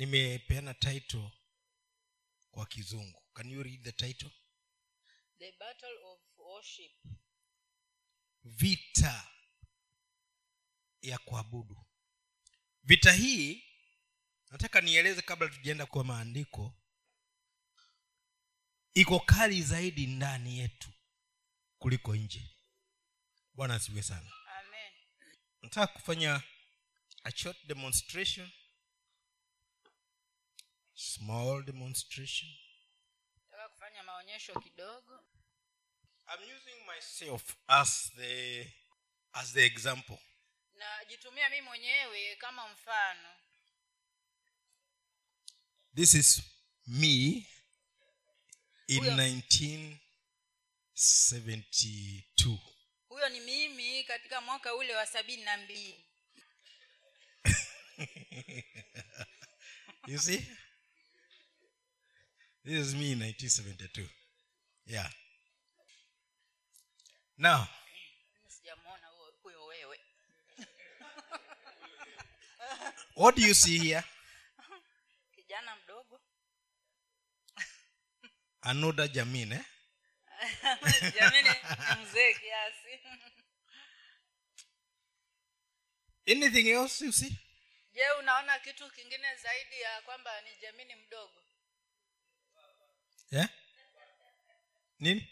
nimepeana title kwa kizungu. Can you read the title? The battle of worship. Vita ya kuabudu. Vita hii nataka nieleze kabla tujaenda kwa maandiko iko kali zaidi ndani yetu kuliko nje. Bwana asiwe sana. Amen. Nataka kufanya a short demonstration small demonstration. Nataka kufanya maonyesho kidogo. I'm using myself as the as the example. Najitumia mi mwenyewe kama mfano. This is me in Huyo- 1972 huyo ni mimi katika mwaka ule wa sabini na mbili. You see this is me in 1972 yeah. Now. What do you see here? Kijana mdogo. Anoda jamine. Eh? mzee kiasi. Anything else you see? Je unaona kitu kingine zaidi ya kwamba ni jamini mdogo yeah nini?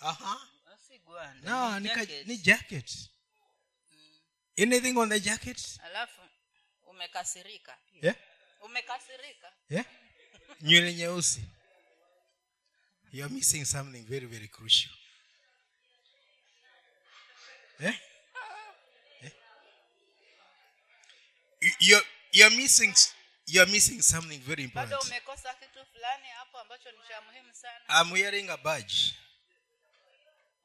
Aha. No ni ni, jacket. jacket anything on the jacket alafu umekasirika. Yeah umekasirika? Yeah nywele nyeusi. You are missing something very very crucial. Yeah? Yeah? You're, you're missing you're missing something very bado important umekosa kitu fulani hapo ambacho ni cha muhimu sana. I'm wearing a badge.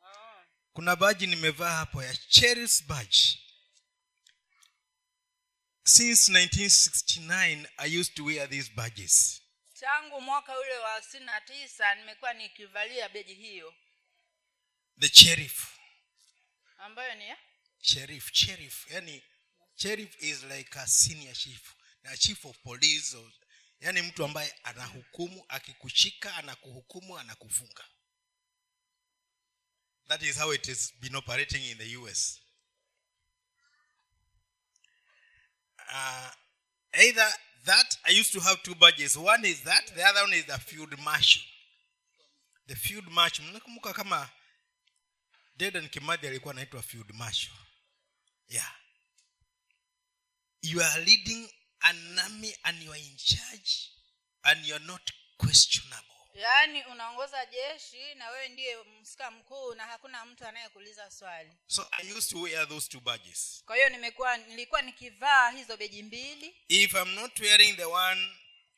Oh. kuna baji nimevaa hapo ya cheris badge. Since 1969 i used to wear these badges. Tangu mwaka ule wa sitini na tisa nimekuwa nikivalia beji hiyo. The sheriff ambayo ni ya? Sheriff sheriff yani sheriff is like a senior chief na chief of police or, yani mtu ambaye anahukumu akikushika anakuhukumu anakufunga. That is how it has been operating in the us uh, either that i used to have two badges. One is that the other one is the field marshal. The field marshal. Mnakumbuka kama dedan kimadhi alikuwa anaitwa field marshal? Yeah. You are leading and you are in charge and you are not questionable. Yaani unaongoza jeshi na wewe ndiye msika mkuu na hakuna mtu anayekuuliza swali. So i used to wear those two badges. Kwa hiyo nimekuwa nilikuwa nikivaa hizo beji mbili. If i'm not wearing the one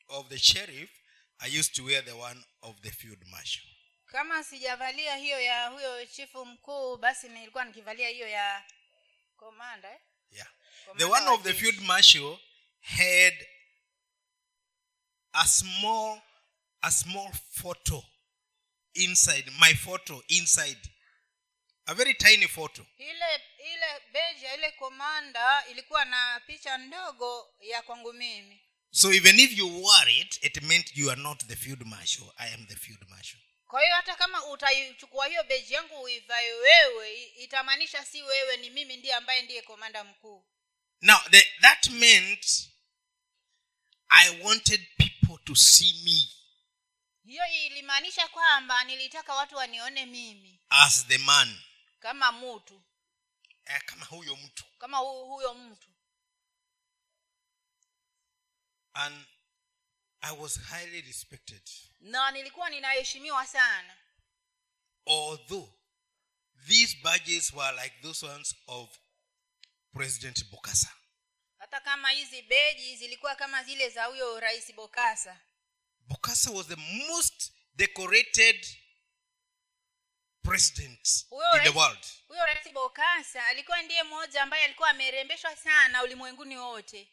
of the sheriff i used to wear the one of the field marshal. Kama sijavalia hiyo ya huyo chifu mkuu basi nilikuwa nikivalia hiyo ya komanda eh? yeah. The one of the field marshal had a small a small photo inside my photo inside. A very tiny photo. Ile ile beji ya ile komanda ilikuwa na picha ndogo ya kwangu mimi. So even if you wore it it meant you are not the field marshal i am the field marshal. Kwa hiyo hata kama utaichukua hiyo beji yangu uivae wewe itamaanisha si wewe ni mimi ndiye ambaye ndiye komanda mkuu now the, that meant i wanted people to see me hiyo ilimaanisha kwamba nilitaka watu wanione mimi as the man. kama mtu. Eh, kama huyo mtu. Kama hu, huyo mtu. And i was highly respected. Na nilikuwa ninaheshimiwa sana. Although these badges were like those ones of president bokasa hata kama hizi beji zilikuwa kama zile za huyo rais bokasa bokasa was the most decorated president Huyo in the world. huyo rais bokasa alikuwa ndiye mmoja ambaye alikuwa amerembeshwa sana ulimwenguni wote.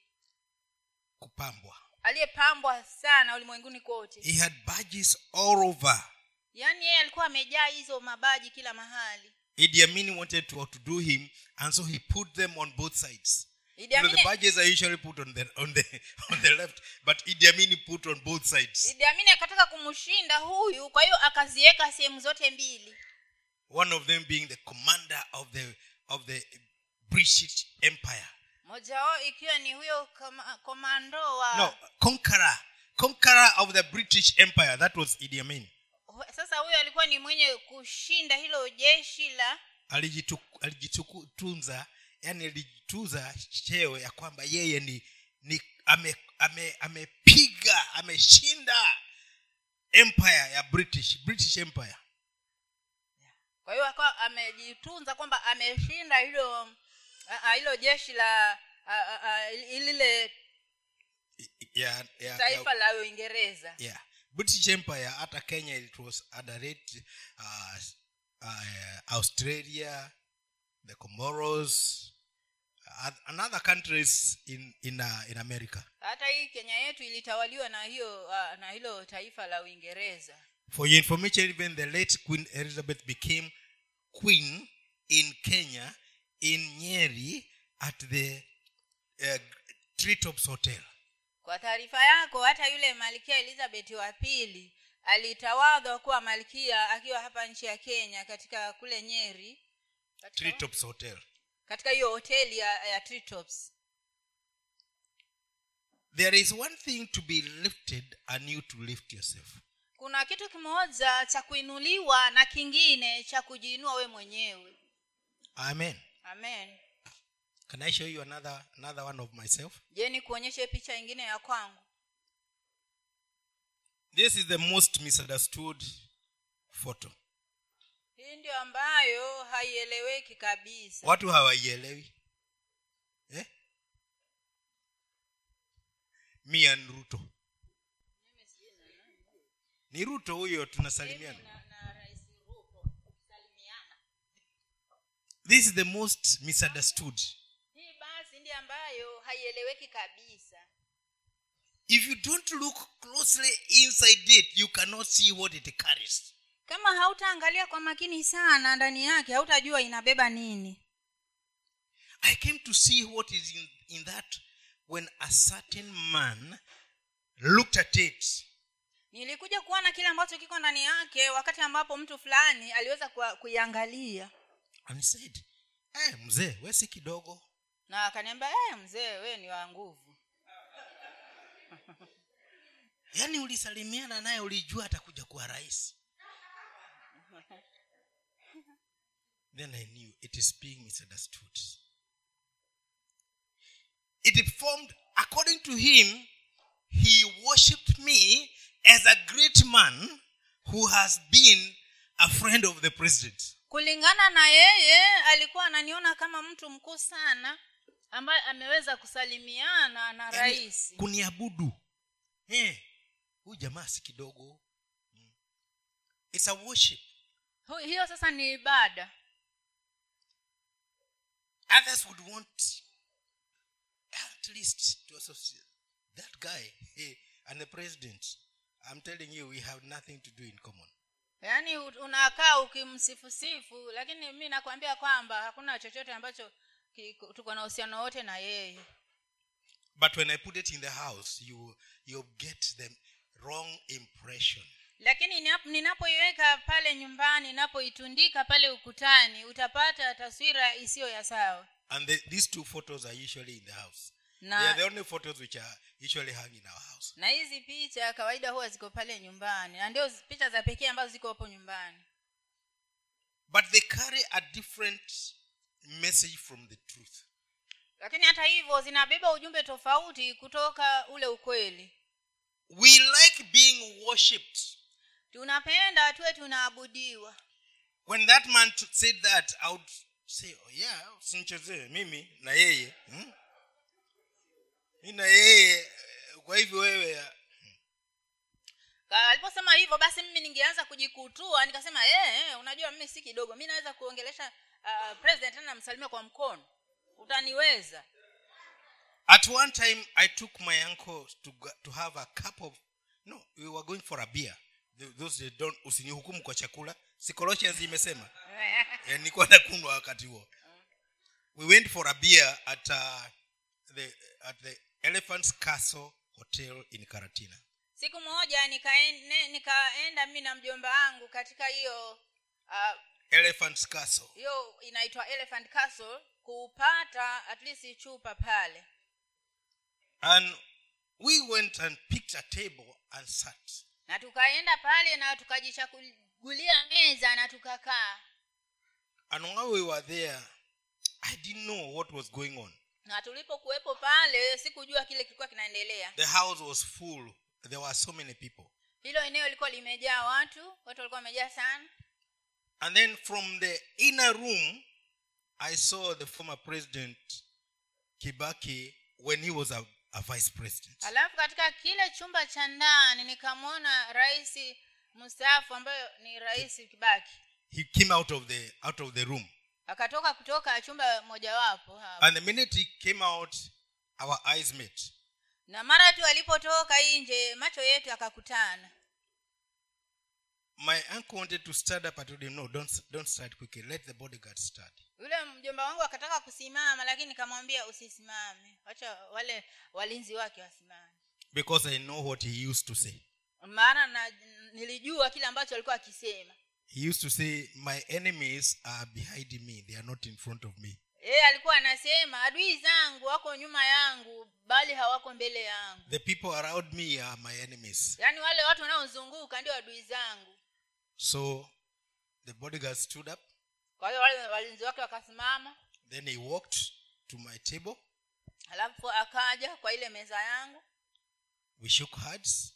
Kupambwa. Aliyepambwa sana ulimwenguni kote. He had badges all over. Yaani yeye alikuwa amejaa hizo mabaji kila mahali Idi Amin wanted to outdo him, and so he put them on both sides. You know, the badges are usually put on the on the on the left, but Idi Amin put on both sides. Idi Amin akataka kumshinda huyu kwa hiyo akaziweka sehemu zote mbili One of them being the commander of the of the British Empire. moja wao ikiwa ni huyo komando wa No, conqueror, conqueror of the British Empire. That was Idi Amin. Sasa huyo alikuwa ni mwenye kushinda hilo jeshi la alijitunza alijitutunza yani alijitunza cheo ya kwamba yeye ni ni ame, ame, ameshinda empire ya british british empire kwa hiyo akawa amejitunza kwamba ameshinda hilo hilo jeshi la lile taifa la uingereza yeah. British empire hata kenya it was underrate uh, uh, australia the comoros uh, and other countries in in, uh, in america hata hii kenya yetu ilitawaliwa na hiyo uh, na hilo taifa la uingereza For your information, even the late Queen Elizabeth became queen in Kenya, in Nyeri, at the uh, Treetops Hotel. Kwa taarifa yako hata yule malkia elizabeth wa pili alitawadhwa kuwa malkia akiwa hapa nchi ya kenya katika kule nyeri katika, Treetops Hotel. katika hiyo hoteli ya, ya Treetops. There is one thing to be lifted and you to lift yourself. kuna kitu kimoja cha kuinuliwa na kingine cha kujiinua we mwenyewe Amen. amen Can I show you another another one of myself? je ni kuonyeshe picha ingine ya kwangu This is the most misunderstood photo. hii ndio ambayo haieleweki kabisa Watu hawaielewi. Eh? mi and Ruto. Ni Ruto huyo tunasalimiana. This is the most misunderstood. Ndiyo ambayo haieleweki kabisa If you don't look closely inside it, you cannot see what it carries. kama hautaangalia kwa makini sana ndani yake hautajua inabeba nini I came to see what is in, in that when a certain man looked at it nilikuja kuona kile ambacho kiko ndani yake wakati ambapo mtu fulani aliweza kuiangalia and said, hey, mzee, we si kidogo. Na akaniambia hey, mzee wee ni wa nguvu. Yaani ulisalimiana naye ulijua atakuja kuwa rais. Then i knew it is being misunderstood. It formed according to him he worshipped me as a great man who has been a friend of the president. Kulingana na yeye alikuwa ananiona kama mtu mkuu sana ambaye ameweza kusalimiana na Yaani, rais. kuniabudu. Huyu jamaa si kidogo. Mm. it's a worship. Hiyo sasa ni ibada. Others would want at least to associate that guy eh, and the president. I'm telling you we have nothing to do in common. Yaani unakaa ukimsifusifu lakini mi nakwambia kwamba hakuna chochote ambacho tuko na uhusiano wote na yeye. But when i put it in the house you you get the wrong impression. Lakini ninapoiweka pale nyumbani ninapoitundika pale ukutani utapata taswira isiyo ya sawa. And the, these two photos are usually in the house. Na- they are the only photos which are usually hung in our house. na hizi picha kawaida huwa ziko pale nyumbani na ndio picha za pekee ambazo ziko hapo nyumbani. But they carry a different message from the truth. Lakini hata hivyo zinabeba ujumbe tofauti kutoka ule ukweli. We like being worshipped. Tunapenda tuwe tunaabudiwa. When that man said that i would say oh yeah usinichezee mimi na yeye. Hmm? mi na yeye kwa hivyo wewe aliposema hivyo basi mimi ningeanza kujikutua nikasema eh, eh, unajua mimi si kidogo mi naweza kuongelesha uh, president tena namsalimia kwa mkono. Utaniweza? At one time i took my uncle to, to have a cup of no we were going for a beer. Those they don't usinihukumu kwa chakula. Si Colossians imesema. Eh, nilikuwa nakunywa wakati huo. We went for a beer at uh, the at the Elephant's Castle Hotel in Karatina. siku moja nikaenda nikaenda mimi na mjomba wangu katika hiyo uh, Elephant's Castle. hiyo inaitwa elephant castle kupata at least chupa pale And we went and picked a table and sat. na tukaenda pale na tukajichagulia meza na tukakaa And while we were there, I didn't know what was going on. na tulipokuwepo pale sikujua kile kilikuwa kinaendelea The house was full. There were so many people. hilo eneo lilikuwa limejaa watu watu walikuwa wamejaa sana And then from the inner room, I saw the former president Kibaki when he was a, a vice president. alafu katika kile chumba cha ndani nikamwona rais mstaafu ambayo ni rais kibaki He came out of the out of the room. akatoka kutoka chumba mojawapo hapo And the minute he came out, our eyes met. na mara tu alipotoka nje macho yetu yakakutana My uncle wanted to stand up. I told him, no, don't don't start quickly. Let the bodyguard start. yule mjomba wangu akataka kusimama lakini nikamwambia usisimame wacha wale walinzi wake wasimame Because I know what he used to say. maana na, nilijua kile ambacho alikuwa akisema He used to say, My enemies are behind me, they are not in front of me. yeye alikuwa anasema adui zangu wako nyuma yangu bali hawako mbele yangu The people around me are my enemies. yaani wale watu wanaozunguka ndio adui zangu So the bodyguard stood up. kwa hiyo wale walinzi wake wakasimama Then he walked to my table. alafu akaja kwa ile meza yangu We shook hands.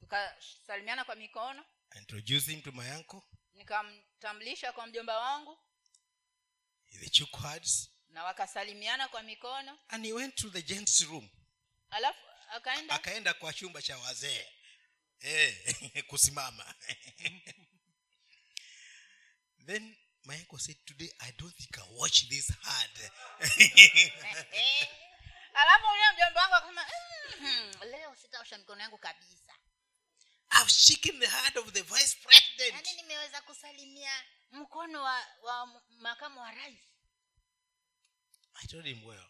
tukasalimiana kwa mikono I introduced him to my uncle. nikamtambulisha kwa mjomba wangu They shook hands. na wakasalimiana kwa mikono And he went to the gents' room. alafu akaenda akaenda kwa chumba cha wazee hey, kusimama then my uncle said today i don't think i'll watch this hard. Alafu ule mjomba wangu akasema "Mhm, leo sitaosha mikono yangu kabisa. I've shaken the hand of the vice president. Yaani nimeweza kusalimia mkono wa, wa makamu wa rais. I told him well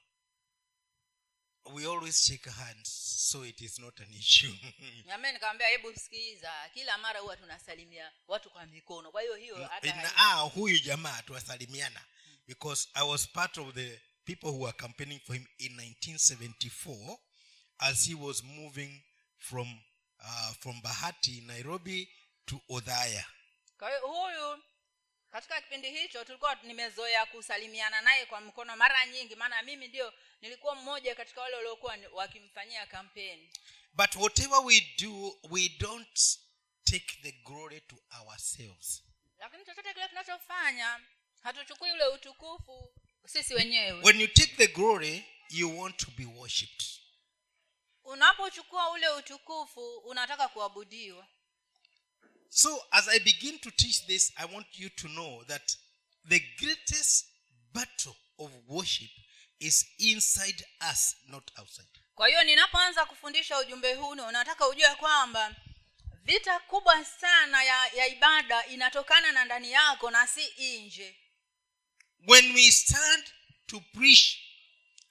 we always shake hands so it is not an issue. Nami nikamwambia hebu sikiliza kila mara huwa tunasalimia watu kwa mikono. Kwa hiyo hiyo ah huyu jamaa tuwasalimiana. Because i was part of the people who were campaigning for him in 1974 as he was moving from uh, from bahati nairobi to odhaya. Kwa hiyo huyu katika kipindi hicho tulikuwa nimezoea kusalimiana naye kwa mkono mara nyingi maana mimi ndio nilikuwa mmoja katika wale waliokuwa wakimfanyia kampeni but whatever we do we don't take the glory to ourselves. Lakini chochote kile tunachofanya hatuchukui ule utukufu sisi wenyewe. When you take the glory you want to be worshipped. Unapochukua ule utukufu unataka kuabudiwa So, as I begin to teach this, I want you to know that the greatest battle of worship is inside us, not outside. kwa hiyo ninapoanza kufundisha ujumbe huu unataka ujue kwamba vita kubwa sana ya, ya ibada inatokana na ndani yako na si nje When we stand to preach,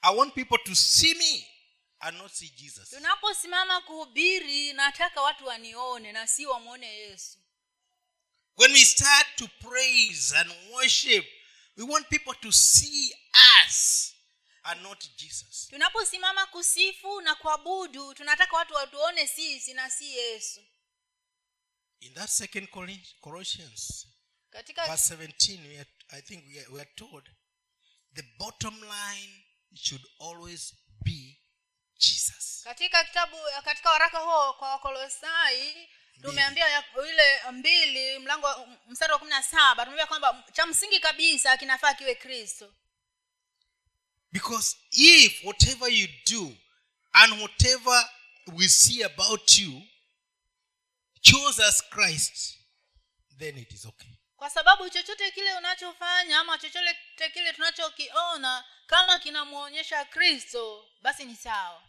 I want people to see me and not see Jesus. tunaposimama kuhubiri nataka watu wanione na si wamwone yesu When we start to praise and worship, we want people to see us and not Jesus. tunaposimama kusifu na kuabudu tunataka watu watuone sisi na si yesu In that second Colossians katika verse 17 we are, i think we are, we are told the bottom line should always be jesus. Katika kitabu katika waraka huo kwa wakolosai tumeambia ile mbili mlango mstari wa kumi na saba tumeambia kwamba cha msingi kabisa kinafaa kiwe kristo. Because if whatever you do and whatever we see about you chose as christ then it is okay. Kwa sababu chochote kile unachofanya ama chochote kile tunachokiona kama kinamwonyesha kristo basi ni sawa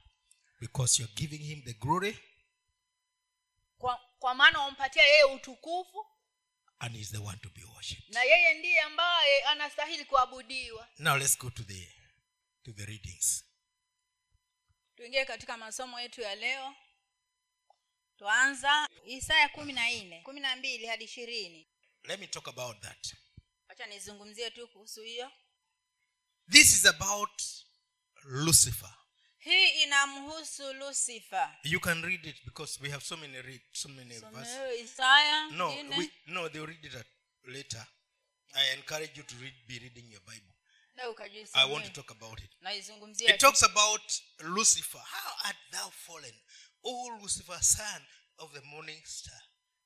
because you're giving him the glory kwa, kwa maana wampatia yeye utukufu and he's the one to be worshipped. na yeye ndiye ambaye anastahili kuabudiwa. Now let's go to the to the readings. Tuingie katika masomo yetu ya leo. Twaanza isaya kumi na nne kumi na mbili hadi ishirini. Let me talk about that. wacha nizungumzie tu kuhusu hiyo. This is about Lucifer. Hii inamhusu lucifer You can read it because we have so many read so many verses. Isaiah, No, we, no, they read it at, later. I encourage you to read, be reading your Bible. I want to talk about it. It talks about Lucifer. How art thou fallen, O Lucifer, son of the morning star?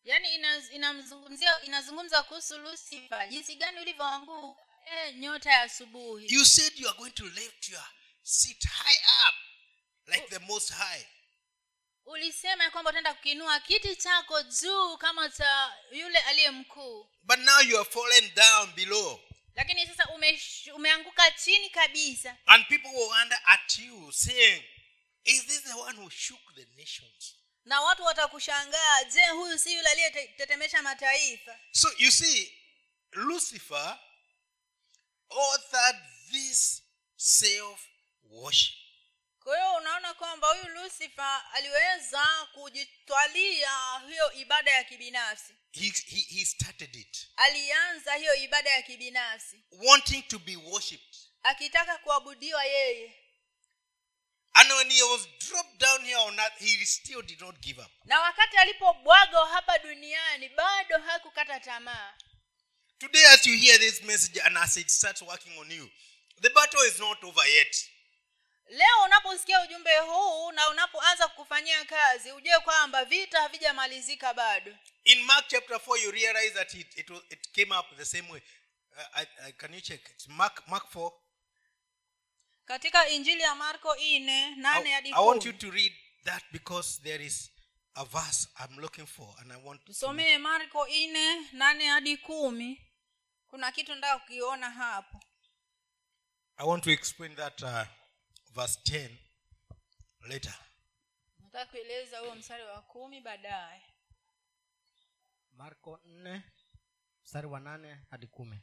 yaani ina- inamzungumzia inazungumza kuhusu lucifer jinsi gani ulivyoanguka eh, nyota ya asubuhi You said you are going to lift your seat high up, like the Most High. ulisema ya kwamba utaenda kukinua kiti chako juu kama cha yule aliye mkuu But now you are fallen down below. lakini sasa ume, umeanguka chini kabisa And people will wonder at you, saying, Is this the one who shook the nations? na watu watakushangaa je huyu si yule aliyetetemesha mataifa So you see, Lucifer authored this self worship. Kwa hiyo unaona kwamba huyu lucifer aliweza kujitwalia hiyo ibada ya kibinafsi He, he, he started it, alianza hiyo ibada ya kibinafsi wanting to be worshipped. akitaka kuabudiwa yeye And when he was dropped down here on earth, he still did not give up. na wakati alipobwagwa hapa duniani bado hakukata tamaa Today, as you hear this message and as it starts working on you, the battle is not over yet. Leo unaposikia ujumbe huu na unapoanza kufanyia kazi ujue kwamba vita havijamalizika bado In Mark chapter 4, you realize that it, it, it came up the same way. Uh, I, I, can you check? It's Mark, Mark 4. katika injili ya marko ine nane I, hadi I want you to read that because there is a verse I'm looking for and I want to tusomee marko ine nane hadi kumi kuna kitu ndaa kukiona hapo I want to explain that uh, verse 10 later. nataka kueleza huo mstari wa kumi baadaye marko 4 mstari wa nane hadi kumi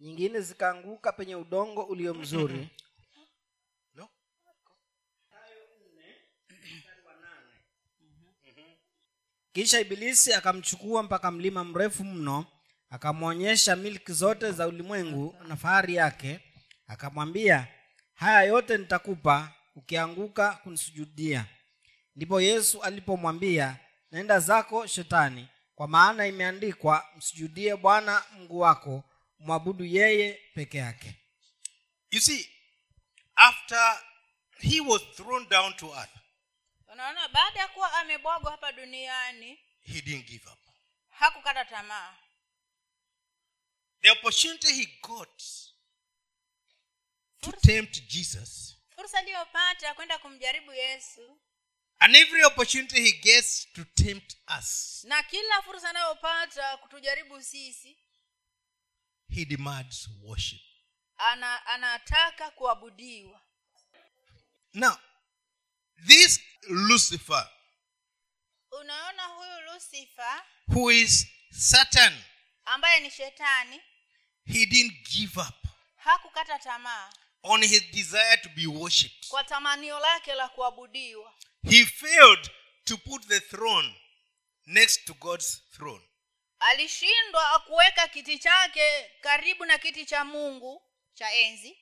nyingine zikaanguka penye udongo ulio mzuri No? kisha ibilisi akamchukua mpaka mlima mrefu mno akamwonyesha milki zote za ulimwengu na fahari yake akamwambia haya yote nitakupa ukianguka kunisujudia ndipo yesu alipomwambia nenda zako shetani kwa maana imeandikwa msujudie bwana mungu wako mwabudu yeye peke yake. You see, after he was thrown down to earth, unaona baada ya kuwa amebwagwa hapa duniani he didn't give up. hakukata tamaa. The opportunity he got to tempt Jesus, fursa aliyopata kwenda kumjaribu yesu. And every opportunity he gets to tempt us, na kila fursa anayopata kutujaribu sisi he demands worship. ana, anataka kuabudiwa. Now, this Lucifer, unaona huyu lucifer who is Satan, ambaye ni shetani he didn't give up. hakukata tamaa on his desire to be worshipped. kwa tamanio lake la kuabudiwa He failed to put the throne next to God's throne. alishindwa kuweka kiti chake karibu na kiti cha mungu cha enzi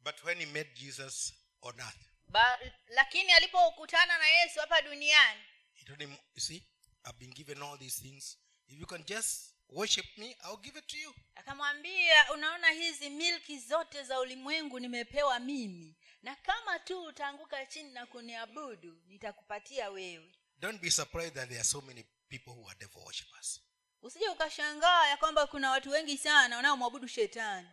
But when he met Jesus on earth, ba, lakini alipokutana na yesu hapa duniani he told him, You see, I've been given all these things. If you can just worship me, I'll give it to you. akamwambia unaona hizi milki zote za ulimwengu nimepewa mimi na kama tu utaanguka chini na kuniabudu nitakupatia wewe Don't be surprised that there are so many people who are devil worshippers. usije ukashangaa ya kwamba kuna watu wengi sana wanaomwabudu shetani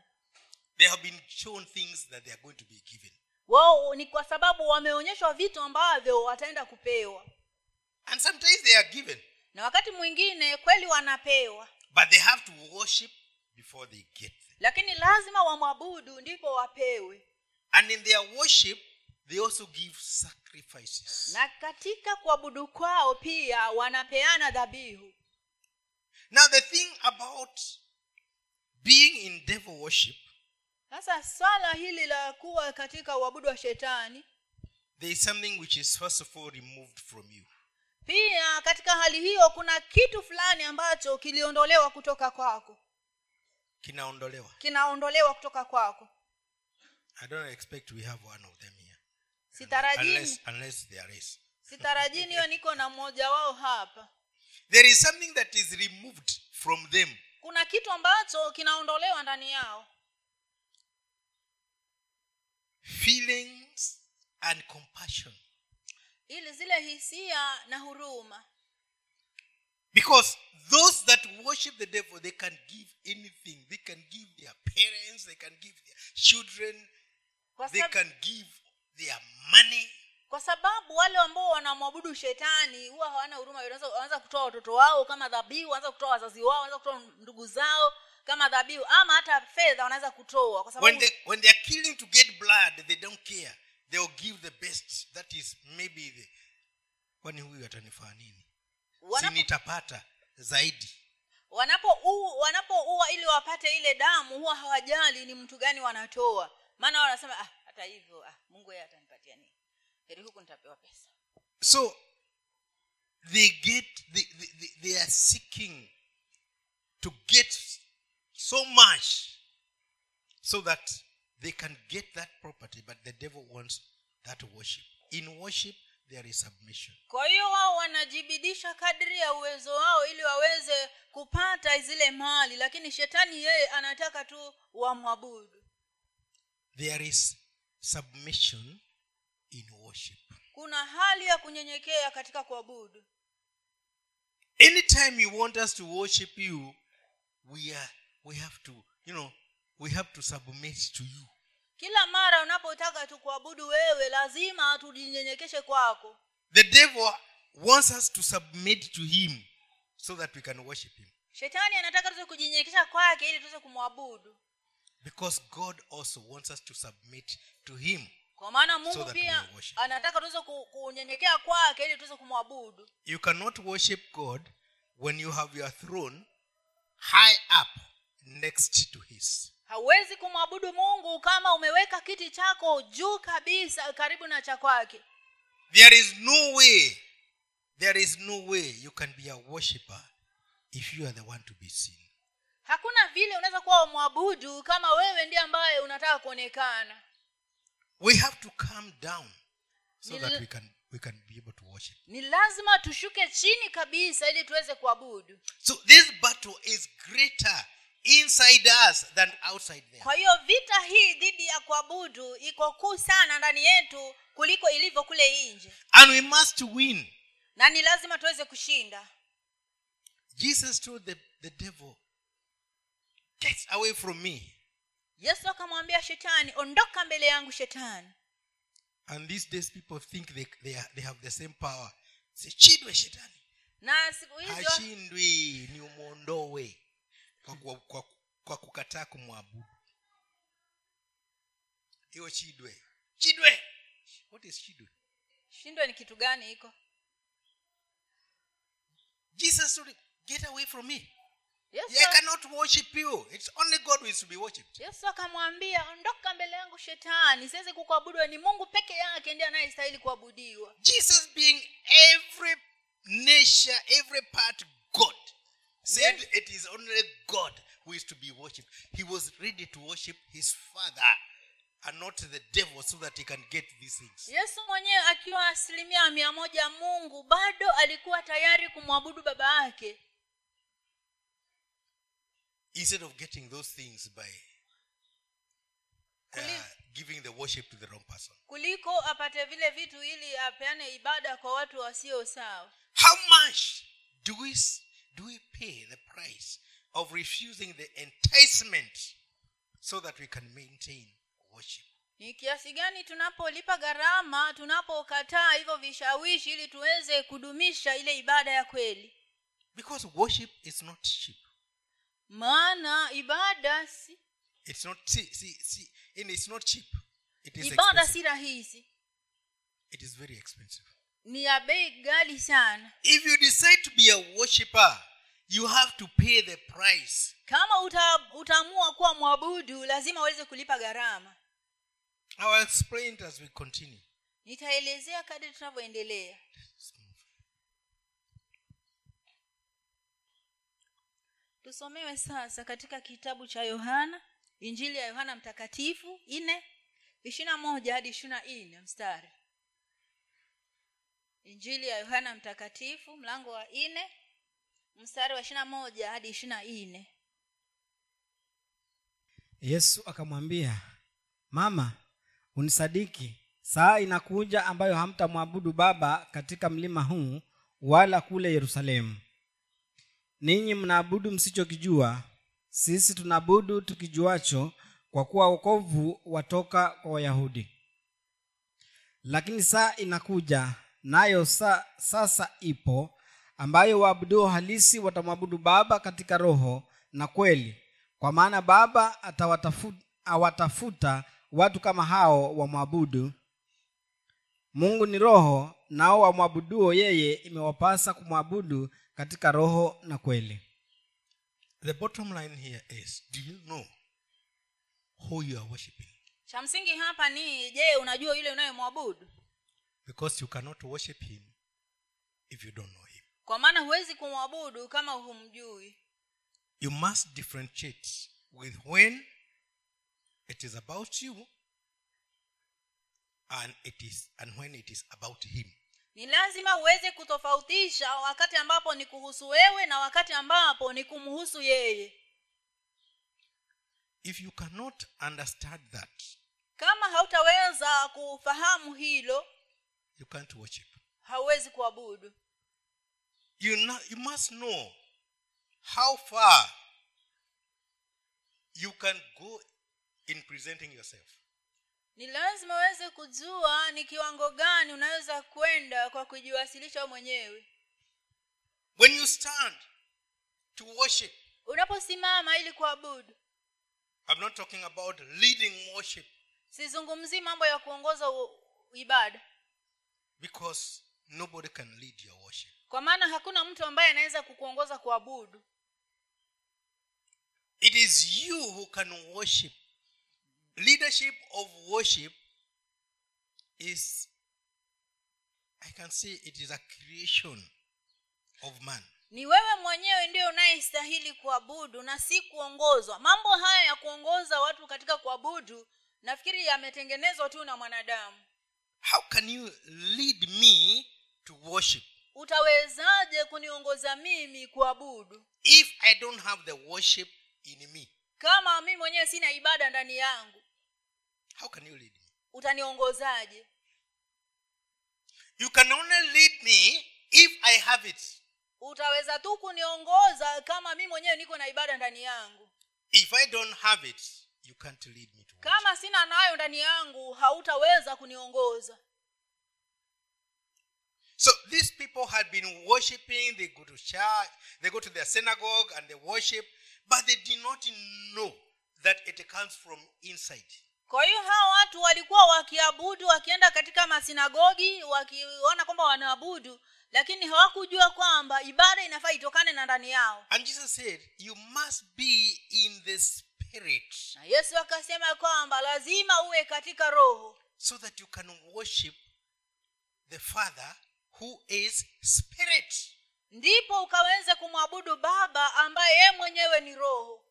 They have been shown things that they are going to be given. wao ni kwa sababu wameonyeshwa vitu ambavyo wataenda kupewa And sometimes they are given, na wakati mwingine kweli wanapewa but they have to worship before they get them. lakini lazima wamwabudu ndipo wapewe And in their worship, they also give sacrifices. na katika kuabudu kwao pia wanapeana dhabihu Now, the thing about being in devil worship sasa swala hili la kuwa katika uabudu wa shetani there is something which is first of all removed from you. Pia katika hali hiyo kuna kitu fulani ambacho kiliondolewa kutoka kwako Kinaondolewa. kinaondolewa kutoka kwako I don't expect we have one of them here. sitarajini Unless, unless there is. sitarajini hiyo niko na mmoja wao hapa There is something that is removed from them. kuna kitu ambacho kinaondolewa ndani yao Feelings and compassion. Ili zile hisia na huruma Because those that worship the devil, they can give anything. They can give their parents, they can give their children, kwa, they sab- can give their money. kwa sababu wale ambao wanamwabudu shetani huwa hawana huruma wanaweza kutoa watoto wao kama dhabihu wanaweza kutoa wazazi wao wanaweza kutoa ndugu zao kama dhabihu ama hata fedha wanaweza kutoa kwa sababu When they when they are killing to get blood, they don't care. They will give the best. That is maybe the kwani huyu atanifaa nini? Si nitapata zaidi. wanapoua wanapoua ili wapate ile damu huwa hawajali ni mtu gani wanatoa maana wanasema ah, hata hivyo ah, mungu yeye atanipatia nini heri huku nitapewa pesa So they get they, they, they are seeking to get so much so that they can get that property, but the devil wants that worship. In worship, there is submission. kwa hiyo wao wanajibidisha kadri ya uwezo wao ili waweze kupata zile mali lakini shetani yeye anataka tu wamwabudu There is submission in worship. kuna hali ya kunyenyekea katika kuabudu Anytime you want us to worship you, we are we have to, you know, we have to submit to you. Kila mara unapotaka tukuabudu wewe lazima tujinyenyekeshe kwako The devil wants us to submit to him so that we can worship him. shetani anataka tuweze kujinyenyekesha kwake ili tuweze kumwabudu Because God also wants us to submit to him. kwa maana mungu so pia anataka tuweze kunyenyekea kwake ili tuweze kumwabudu You cannot worship God when you have your throne high up next to his. Hauwezi kumwabudu mungu kama umeweka kiti chako juu kabisa karibu na cha kwake There is no way, there is no way you can be a worshiper if you are the one to be seen. hakuna vile unaweza kuwa mwabudu kama wewe ndiye ambaye unataka kuonekana We have to come down so Nil- that we can we can be able to worship. ni lazima tushuke chini kabisa ili tuweze kuabudu So this battle is greater inside us than outside there. kwa hiyo vita hii dhidi ya kuabudu iko kuu sana ndani yetu kuliko ilivyo kule nje And we must win. na ni lazima tuweze kushinda Jesus told the, the devil, Get away from me. yesu akamwambia shetani ondoka mbele yangu shetani And these days people think they, they, are, they have the same power. Say, chidwe shetani. na siku hizo Hashindwi ni umwondowe kwa, kwa, kwa, kwa kukataa kumwabudu. Hiyo chidwe. Chidwe. What is chidwe? shindwe ni kitu gani iko Jesus Get away from me. yesu, I cannot worship you. It's only God who is to be worshipped. yesu akamwambia ondoka mbele yangu shetani siwezi kukuabudu ni mungu peke yake ndiye anayestahili kuabudiwa Jesus being every nature, every part God, said it is only God who is to be worshipped. He was ready to worship his Father and not the devil so that he can get these things. yesu mwenyewe akiwa asilimia mia moja mungu bado alikuwa tayari kumwabudu baba yake Instead of getting those things by uh, giving the worship to the wrong person. kuliko apate vile vitu ili apeane ibada kwa watu wasio sawa How much do we, do we pay the price of refusing the enticement so that we can maintain worship? ni kiasi gani tunapolipa gharama tunapokataa hivyo vishawishi ili tuweze kudumisha ile ibada ya kweli Because worship is not cheap. maana ibada si It's not see, see, see, and it's not cheap. It is ibada si rahisi It is very expensive. Ni ya bei ghali sana If you decide to be a worshiper, you have to pay the price. kama uta, utaamua kuwa mwabudu lazima uweze kulipa gharama I'll explain it as we continue. nitaelezea kadri tunavyoendelea tusomewe sasa katika kitabu cha yohana injili ya yohana mtakatifu nne ishirina moja hadi ishirina nne mstari injili ya yohana mtakatifu mlango wa nne mstari wa ishirina moja hadi ishirina nne. Yesu akamwambia mama unisadiki. Saa inakuja ambayo hamtamwabudu baba katika mlima huu wala kule yerusalemu. Ninyi mnaabudu msichokijua. Sisi tunaabudu tukijuacho kwa kuwa wokovu watoka kwa wayahudi. Lakini saa inakuja nayo sa, sasa ipo ambayo waabuduo halisi watamwabudu baba katika roho na kweli. Kwa maana baba atawatafu- awatafuta watu kama hao wamwabudu. Mungu ni roho nao wamwabuduo yeye imewapasa kumwabudu katika roho na kweli. The bottom line here is do you know who you are worshiping? cha msingi hapa ni je unajua yule unayemwabudu Because you cannot worship him if you don't know him. kwa maana huwezi kumwabudu kama humjui You must differentiate with when it is about you and it is and when it is about him. ni lazima uweze kutofautisha wakati ambapo ni kuhusu wewe na wakati ambapo ni kumhusu yeye If you cannot understand that, kama hautaweza kufahamu hilo you can't worship. hauwezi kuabudu. You, know, you must know how far you can go in presenting yourself. ni lazima uweze kujua ni kiwango gani unaweza kwenda kwa kujiwasilisha mwenyewe. When you stand to worship, unaposimama ili kuabudu. I'm not talking about leading worship. Sizungumzii mambo ya kuongoza ibada because nobody can lead your worship. kwa maana hakuna mtu ambaye anaweza kukuongoza kuabudu It is you who can worship. Leadership of worship is, I can say, it is a creation of man. ni wewe mwenyewe ndio unayestahili kuabudu na si kuongozwa mambo haya ya kuongoza watu katika kuabudu nafikiri yametengenezwa tu na mwanadamu How can you lead me to worship utawezaje kuniongoza mimi kuabudu if I don't have the worship in me? kama mimi mwenyewe sina ibada ndani yangu How can you lead me? utaniongozaje You can only lead me if I have it. utaweza tu kuniongoza kama mimi mwenyewe niko na ibada ndani yangu If I don't have it, you can't lead me. Kama sina nayo ndani yangu hautaweza kuniongoza So these people had been worshiping, they go to church, they go to their synagogue and they worship, but they did not know that it comes from inside. kwa hiyo hawa watu walikuwa wakiabudu wakienda katika masinagogi wakiona kwamba wanaabudu lakini hawakujua kwamba ibada inafaa itokane na ndani yao And Jesus said, You must be in the spirit na yesu akasema kwamba lazima uwe katika roho. So that you can worship the Father who is spirit. ndipo ukaweze kumwabudu baba ambaye yeye mwenyewe ni roho.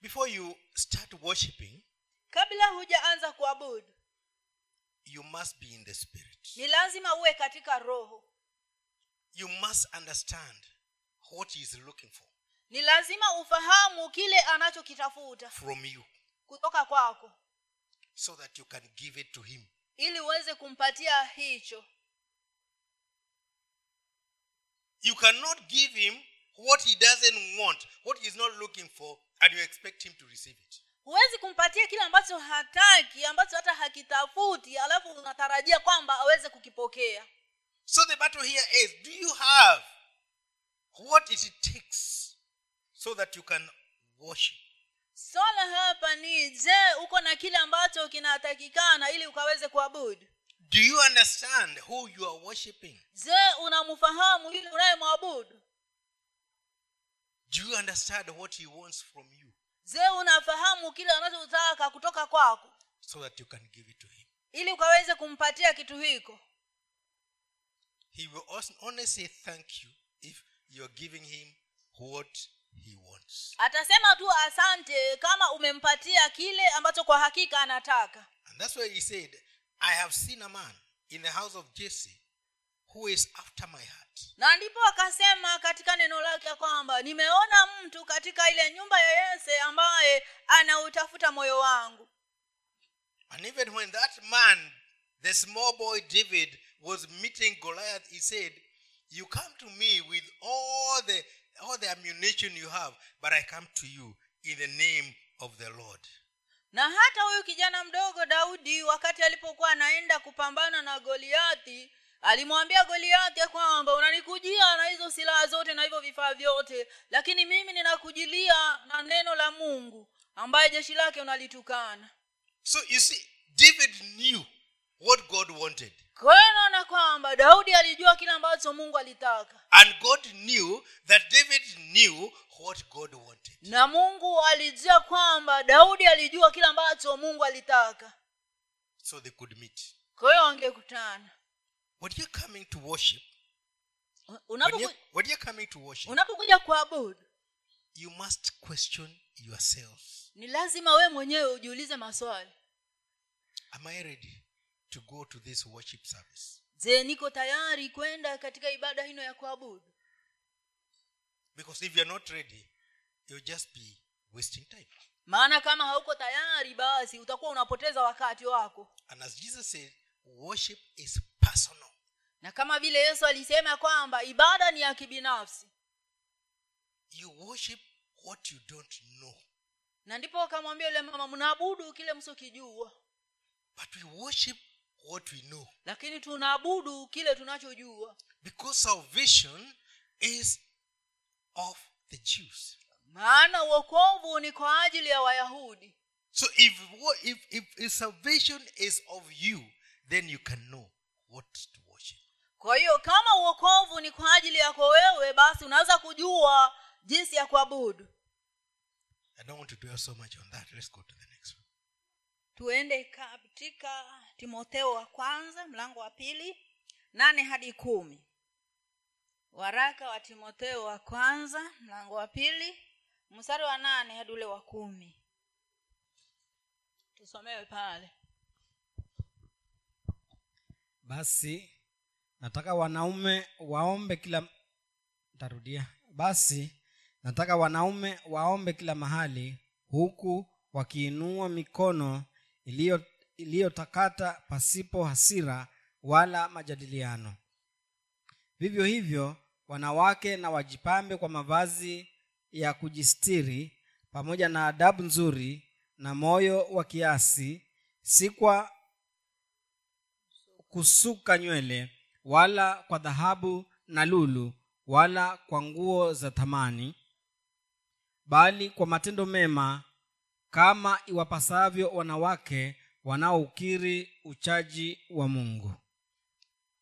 Before you start worshiping, kabla hujaanza kuabudu you must be in the spirit. ni lazima uwe katika roho. You must understand what he is looking for ni lazima ufahamu kile anachokitafuta from you kutoka kwako so that you can give it to him. ili uweze kumpatia hicho You cannot give him what he doesn't want, what he's not looking for, and you expect him to receive it. huwezi kumpatia kile ambacho hataki ambacho hata hakitafuti alafu unatarajia kwamba aweze kukipokea So the battle here is do you have what it takes so that you can worship? swala hapa ni je uko na kile ambacho kinatakikana ili ukaweze kuabudu Do you understand who you are worshiping? je unamfahamu yule unayemwabudu Do you understand what he wants from you je unafahamu kile anachotaka kutoka kwako so that you can give it to him? ili ukaweze kumpatia kitu hiko He will only say thank you if you're giving him what. Atasema tu asante kama umempatia kile ambacho kwa hakika anataka. And that's why he said, I have seen a man in the house of Jesse who is after my heart. na ndipo akasema katika neno lake kwamba nimeona mtu katika ile nyumba ya yese ambaye anautafuta moyo wangu. And even when that man, the small boy David, was meeting Goliath, he said, You come to me with all the all the ammunition you have, but I come to you in the name of the Lord. na hata huyu kijana mdogo daudi wakati alipokuwa anaenda kupambana na goliathi alimwambia goliathi ya kwamba unanikujia na hizo silaha zote na hivyo vifaa vyote lakini mimi ninakujilia na neno la mungu ambaye jeshi lake unalitukana So you see, David knew what God wanted. kwa hiyo naona kwamba daudi alijua kile ambacho mungu alitaka And God knew that David knew what God wanted. na mungu alijua kwamba daudi alijua kile ambacho mungu alitaka So they could meet. kwa hiyo wangekutana When you're coming to worship, when you're, coming to worship, unapokuja kuabudu you must question yourself. ni lazima we mwenyewe ujiulize maswali Am I ready to go to this worship service? je niko tayari kwenda katika ibada hino ya kuabudu Because if you're not ready, you'll just be wasting time. maana kama hauko tayari basi utakuwa unapoteza wakati wako And as Jesus said, worship is personal. na kama vile yesu alisema kwamba ibada ni ya kibinafsi You worship what you don't know. na ndipo akamwambia yule mama mnaabudu kile msokijua But we worship what we know. lakini tunaabudu kile tunachojua Because salvation is of the Jews. maana uokovu ni kwa ajili ya wayahudi So if, if, if, if salvation is of you, then you can know what to worship. kwa hiyo kama uokovu ni kwa ajili yako wewe basi unaweza kujua jinsi ya kuabudu I don't want to dwell so much on that. Let's go to the next one. tuende katika timotheo wa kwanza mlango wa pili nane hadi kumi. Waraka wa timotheo wa kwanza mlango wa pili mstari wa nane hadi ule wa kumi. Tusomewe pale. Basi nataka wanaume waombe kila tarudia basi nataka wanaume waombe kila mahali huku wakiinua mikono iliyo iliyotakata pasipo hasira wala majadiliano. Vivyo hivyo wanawake na wajipambe kwa mavazi ya kujistiri pamoja na adabu nzuri na moyo wa kiasi si kwa kusuka nywele wala kwa dhahabu na lulu wala kwa nguo za thamani bali kwa matendo mema kama iwapasavyo wanawake wanaoukiri uchaji wa mungu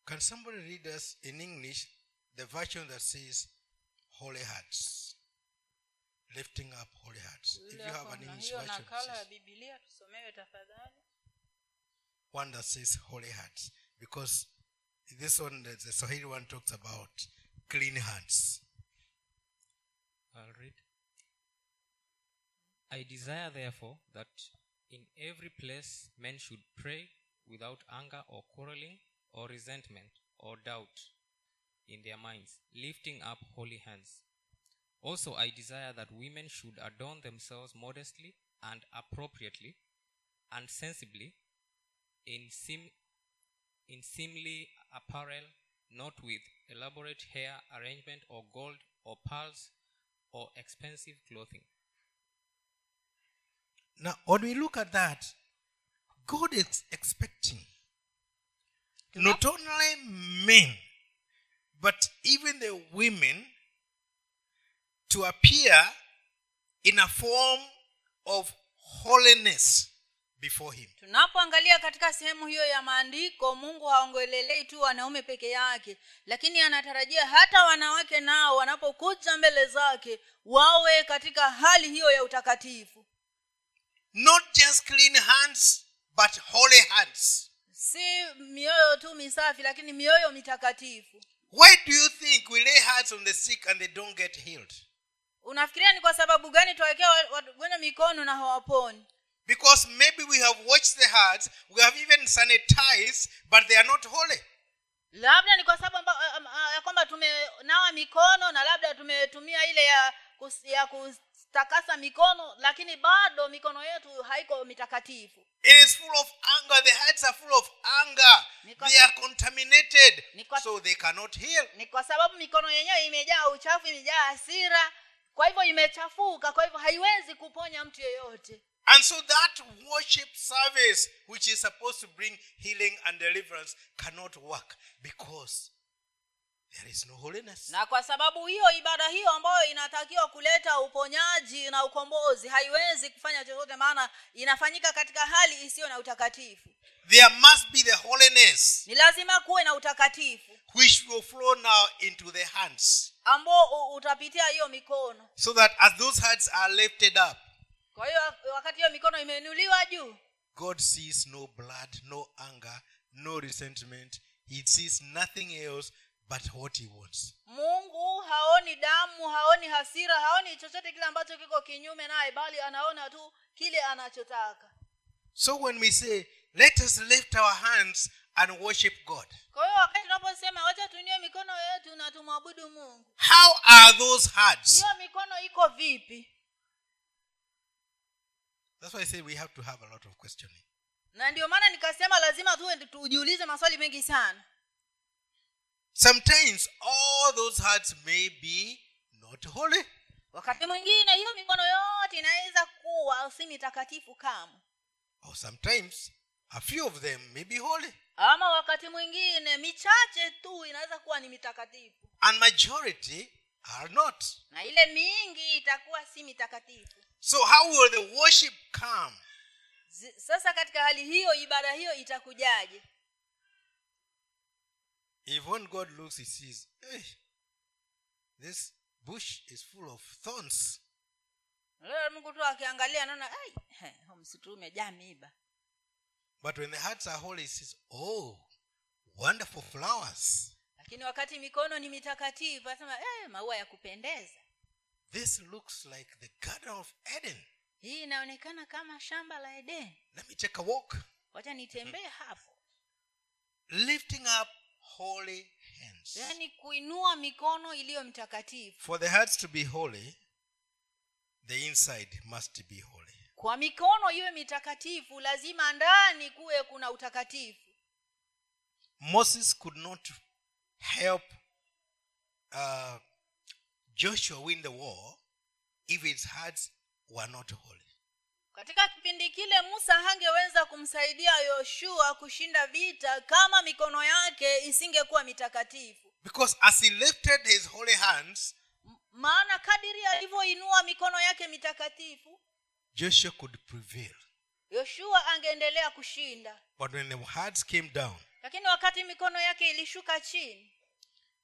Can somebody read us in English the version that says holy hearts? Lifting up holy hearts. If you have an English version, one that says holy hearts. Because this one, the the Swahili one talks about clean hearts. I'll read. I desire, therefore, that in every place men should pray without anger or quarreling or resentment or doubt in their minds, lifting up holy hands. Also, I desire that women should adorn themselves modestly and appropriately and sensibly in, sim- in seemly apparel, not with elaborate hair arrangement or gold or pearls or expensive clothing. Now, when we look at that, God is expecting. Not only men, but even the women to appear in a form of holiness before Him. tunapoangalia katika sehemu hiyo ya maandiko mungu haongelelei tu wanaume peke yake lakini anatarajia hata wanawake nao wanapokuja mbele zake wawe katika hali hiyo ya utakatifu Not just clean hands, but holy hands. si mioyo tu misafi lakini mioyo mitakatifu Why do you think we lay hands on the sick and they don't get healed? unafikiria ni kwa sababu gani tuwawekea wa- wagonjwa mikono na hawaponi Because maybe we have washed the hearts, we have even sanitized, but they are not holy. labda ni kwa sababu ya kwamba tumenawa mikono na labda tumetumia ile ya kus, ya kutakasa mikono lakini bado mikono yetu haiko mitakatifu It is full of anger. The hearts are full of anger. Nikos... They are contaminated, Nikos... so they cannot heal. ni kwa sababu mikono yenyewe imejaa uchafu imejaa hasira kwa hivyo imechafuka kwa hivyo haiwezi kuponya mtu yeyote And so that worship service, which is supposed to bring healing and deliverance, cannot work because there is no holiness. na kwa sababu hiyo ibada hiyo ambayo inatakiwa kuleta uponyaji na ukombozi haiwezi kufanya chochote maana inafanyika katika hali isiyo na utakatifu There must be the holiness ni lazima kuwe na utakatifu which will flow now into the hands. ambao utapitia hiyo mikono So that as those hands are lifted up, kwa hiyo wakati hiyo mikono imeinuliwa juu God sees no blood, no anger, no resentment. He sees nothing else but what He wants. mungu haoni damu haoni hasira haoni chochote kile ambacho kiko kinyume naye bali anaona tu kile anachotaka So when we say, let us lift our hands and worship God, kwa hiyo wakati tunaposema wacha tuinue mikono yetu na tumwabudu mungu how are those hands? hiyo mikono iko vipi That's why I say we have to have a lot of questioning. na ndio maana nikasema lazima tuwe tujiulize maswali mengi sana Sometimes all those hearts may be not holy. wakati mwingine hiyo mikono yote inaweza kuwa si mitakatifu kamwe Or sometimes a few of them may be holy. ama wakati mwingine michache tu inaweza kuwa ni mitakatifu And majority are not. na ile mingi itakuwa si mitakatifu So how will the worship come? Z- sasa katika hali hiyo ibada hiyo itakujaje If when God looks, he sees, hey, this bush is full of thorns. mungu tu akiangalia anaona "Ai, msitu umejaa miiba But when the hearts are holy, he says, oh, wonderful flowers. lakini wakati mikono ni mitakatifu anasema eh, maua ya kupendeza This looks like the Garden of Eden. hii inaonekana kama shamba la edeni Let me take a walk. wacha nitembee hapo Lifting up holy hands. yani kuinua mikono iliyo mtakatifu For the hearts to be holy, the inside must be holy. kwa mikono iwe mitakatifu lazima ndani kuwe kuna utakatifu Moses could not help uh, Joshua win the war if his hearts were not holy. Katika kipindi kile musa hangeweza kumsaidia yoshua kushinda vita kama mikono yake isingekuwa mitakatifu Because as he lifted his holy hands, maana kadiri alivyoinua mikono yake mitakatifu Joshua could prevail. yoshua angeendelea kushinda But when the hearts came down, lakini wakati mikono yake ilishuka chini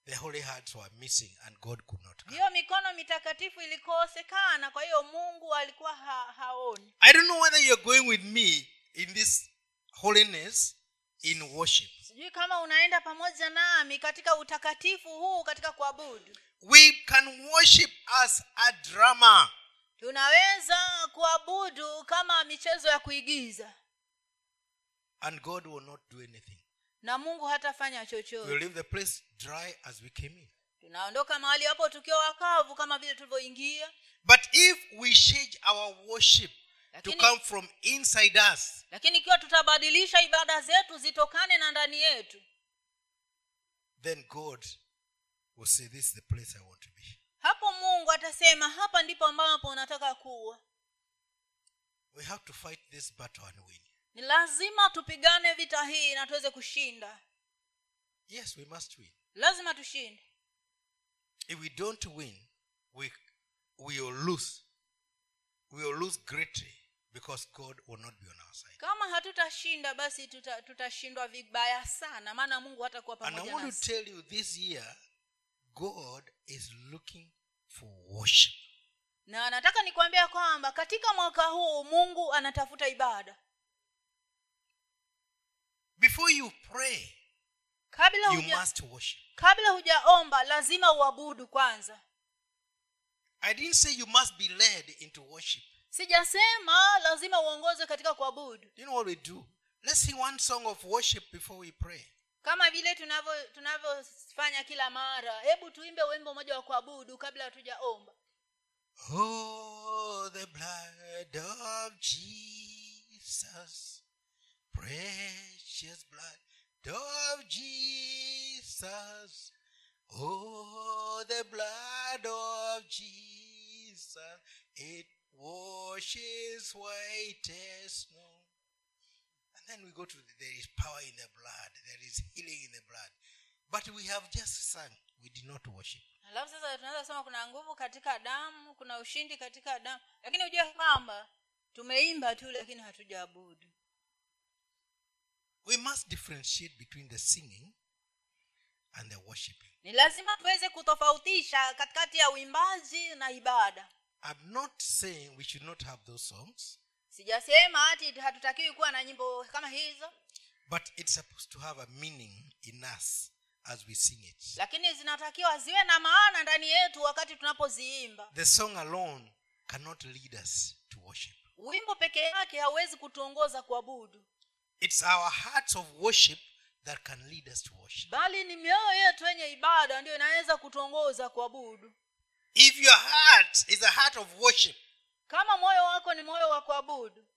the holy hearts were missing and God could. Hiyo mikono mitakatifu ilikosekana kwa hiyo mungu alikuwa ha, haoni I don't know whether you're going with me in this holiness in worship. sijui kama unaenda pamoja nami katika utakatifu huu katika kuabudu We can worship as a drama. tunaweza kuabudu kama michezo ya kuigiza And God will not do anything. na mungu hatafanya We'll leave the place dry as we came in. Tunaondoka mahali hapo tukiwa wakavu kama vile tulivyoingia But if we change our worship to come from inside us, lakini ikiwa tutabadilisha ibada zetu zitokane na ndani yetu then God will say, This is the place I want to be. hapo mungu atasema hapa ndipo ambapo nataka kuwa We have to fight this battle and win. ni lazima tupigane vita hii na tuweze kushinda Yes, we must win. lazima tushinde If we don't win, we, we will lose. We will lose greatly because God will not be on our side. kama hatutashinda basi tutashindwa vibaya sana maana mungu hatakuwa And I want to tell you this year, God is looking for worship. na nataka nikwambia kwamba katika mwaka huu mungu anatafuta ibada before you pray kabla you must worship kabla hujaomba lazima uabudu kwanza. I didn't say you must be led into worship. Sijasema lazima uongoze katika kuabudu. You know what we do? Let's sing one song of worship before we pray. Kama vile tunavyo tunavyofanya kila mara hebu tuimbe wimbo mmoja wa kuabudu kabla hatujaomba. Oh, the blood of Jesus, precious blood of Jesus. Oh, the blood of Jesus, it washes white as snow. And then we go to the, there is power in the blood, there is healing in the blood. But we have just sung, we did not worship. alafu sasa tunaweza kusema kuna nguvu katika damu kuna ushindi katika damu lakini hujua kwamba tumeimba tu lakini hatujaabudu We must differentiate between the singing and the worshiping. ni lazima tuweze kutofautisha katikati ya uimbaji na ibada I'm not saying we should not have those songs, sijasema hati hatutakiwi kuwa na nyimbo kama hizo but it's supposed to have a meaning in us as we sing it. lakini zinatakiwa ziwe na maana ndani yetu wakati tunapoziimba The song alone cannot lead us to worship. wimbo peke yake hauwezi kutuongoza kuabudu It's our hearts of worship that can lead us to worship. bali ni mioyo yetu yenye ibada ndio inaweza kutuongoza kuabudu If your heart is a heart of worship, kama moyo wako ni moyo wa kuabudu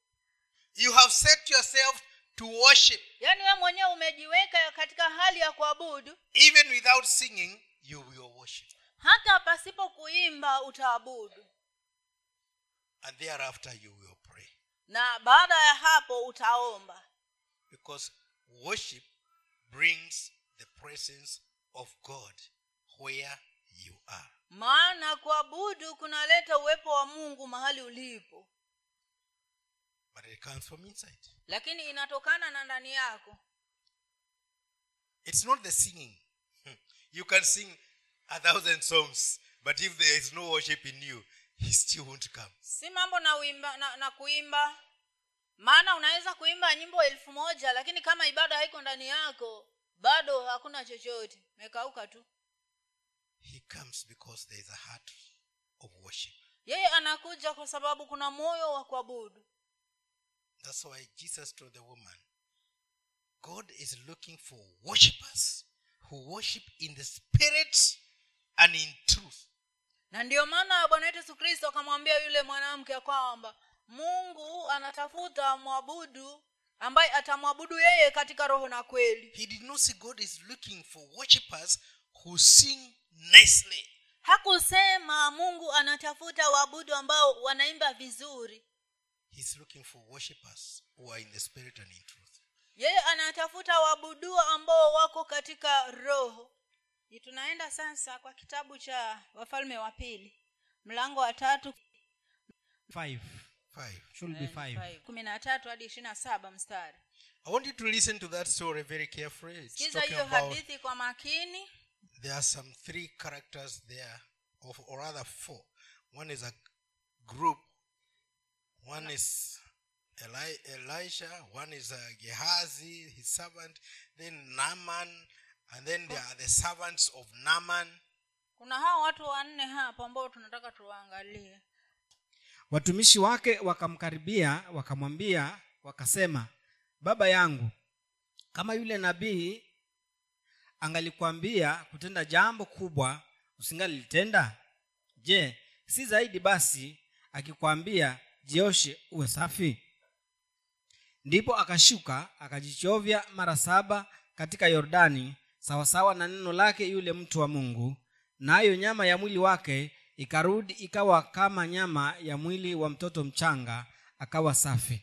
you have set yourself to worship. yaani wewe mwenyewe umejiweka katika hali ya kuabudu Even without singing, you will worship. hata pasipo kuimba utaabudu And thereafter, you will pray. na baada ya hapo utaomba Because worship brings the presence of God where you are. maana kuabudu kunaleta uwepo wa mungu mahali ulipo But it comes from inside. lakini inatokana na ndani yako It's not the singing. You can sing a thousand songs, but if there is no worship in you, he still won't come. si mambo na, uimba, na, na kuimba maana unaweza kuimba nyimbo elfu moja lakini kama ibada haiko ndani yako bado hakuna chochote mekauka tu He comes because there is a heart of worship. yeye anakuja kwa sababu kuna moyo wa kuabudu That's why Jesus told the woman, God is looking for worshippers who worship in the spirit and in truth. na ndiyo maana bwana wetu yesu kristo akamwambia yule mwanamke kwamba mungu anatafuta mwabudu ambaye atamwabudu yeye katika roho na kweli. He did not see God is looking for worshippers who sing nicely. hakusema mungu anatafuta waabudu ambao wanaimba vizuri. He's looking for worshippers who are in the spirit and in truth. yeye anatafuta waabuduo ambao wako katika roho. Tunaenda sasa kwa kitabu cha wafalme wa pili mlango wa tatu. Five Five. should be five. kumi na tatu hadi ishirini na saba mstari. I want you to listen to that story very carefully. It's sikiza talking hiyo about hadithi kwa makini. there are some three characters there, of, or rather four. One is a group, one is Eli- Elisha, one is uh, Gehazi, his servant, then Naaman, and then there are the servants of Naaman. kuna hao watu wanne hapa ambao tunataka tuwaangalie watumishi wake wakamkaribia wakamwambia wakasema baba yangu kama yule nabii angalikwambia kutenda jambo kubwa usingalilitenda? Je si zaidi basi akikwambia jioshe uwe safi? Ndipo akashuka akajichovya mara saba katika yordani sawasawa na neno lake yule mtu wa mungu nayo nyama ya mwili wake ikarudi ikawa kama nyama ya mwili wa mtoto mchanga akawa safi.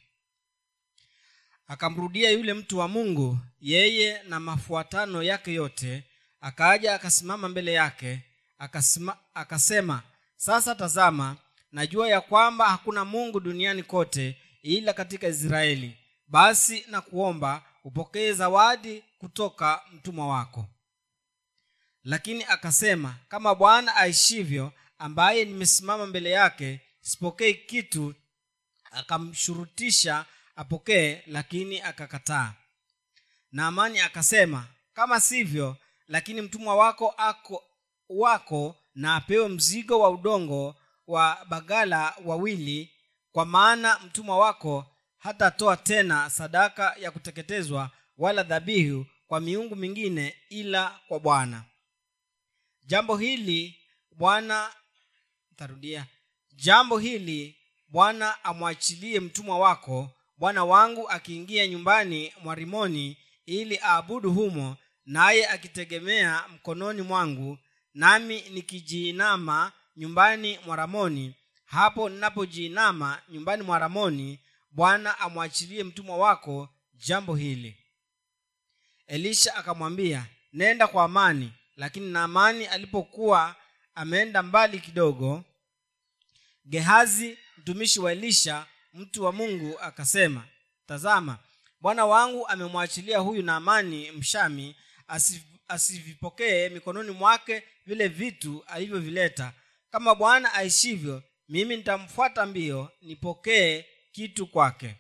Akamrudia yule mtu wa mungu yeye na mafuatano yake yote akaja akasimama mbele yake akasima, akasema sasa tazama najua ya kwamba hakuna mungu duniani kote ila katika israeli. Basi na kuomba upokee zawadi kutoka mtumwa wako. Lakini akasema kama bwana aishivyo ambaye nimesimama mbele yake sipokei kitu akamshurutisha apokee lakini akakataa. Naamani akasema kama sivyo lakini mtumwa wako ako wako na apewe mzigo wa udongo wa bagala wawili kwa maana mtumwa wako hatatoa tena sadaka ya kuteketezwa wala dhabihu kwa miungu mingine ila kwa bwana. Jambo hili bwana tarudia. Jambo hili bwana amwachilie mtumwa wako bwana wangu akiingia nyumbani mwa rimoni ili aabudu humo naye akitegemea mkononi mwangu nami nikijiinama nyumbani mwa ramoni. Hapo ninapojiinama nyumbani mwa ramoni bwana amwachilie mtumwa wako jambo hili. Elisha akamwambia nenda kwa amani. Lakini naamani alipokuwa ameenda mbali kidogo. Gehazi mtumishi wa elisha mtu wa mungu akasema tazama bwana wangu amemwachilia huyu naamani mshami asivipokee mikononi mwake vile vitu alivyovileta. Kama bwana aishivyo mimi nitamfuata mbio nipokee kitu kwake.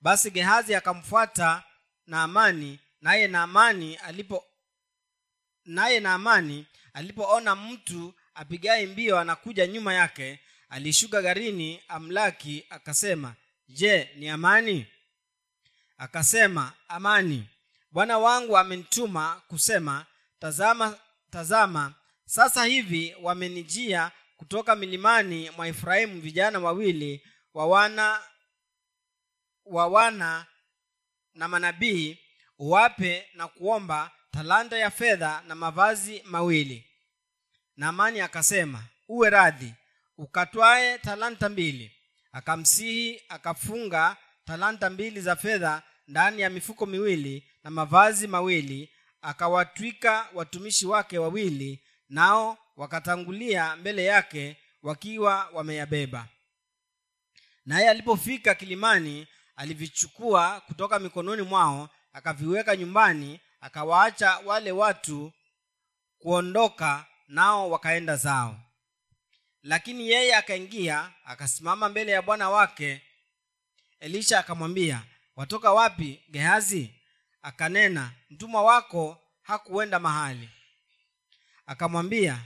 Basi gehazi akamfuata naamani naye naamani alipo naye naamani alipoona mtu apigaye mbio anakuja nyuma yake alishuka garini amlaki akasema je ni amani? Akasema amani bwana wangu amenituma kusema tazama tazama sasa hivi wamenijia kutoka milimani mwa efrahimu vijana wawili wa wana wa wana na manabii uwape na kuomba talanta ya fedha na mavazi mawili. Naamani akasema uwe radhi ukatwaye talanta mbili. Akamsihi akafunga talanta mbili za fedha ndani ya mifuko miwili na mavazi mawili akawatwika watumishi wake wawili nao wakatangulia mbele yake wakiwa wameyabeba. Naye alipofika kilimani alivichukua kutoka mikononi mwao akaviweka nyumbani akawaacha wale watu kuondoka nao wakaenda zao. Lakini yeye akaingia akasimama mbele ya bwana wake. Elisha akamwambia watoka wapi gehazi? Akanena mtumwa wako hakuenda mahali. Akamwambia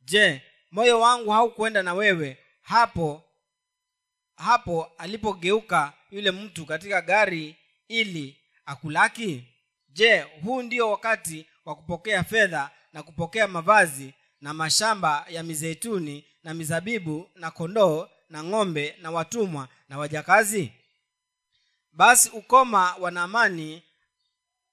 je moyo wangu haukuenda na wewe hapo hapo alipogeuka yule mtu katika gari ili akulaki je huu ndio wakati wa kupokea fedha na kupokea mavazi na mashamba ya mizeituni na mizabibu na kondoo na ng'ombe na watumwa na wajakazi? Basi ukoma wa naamani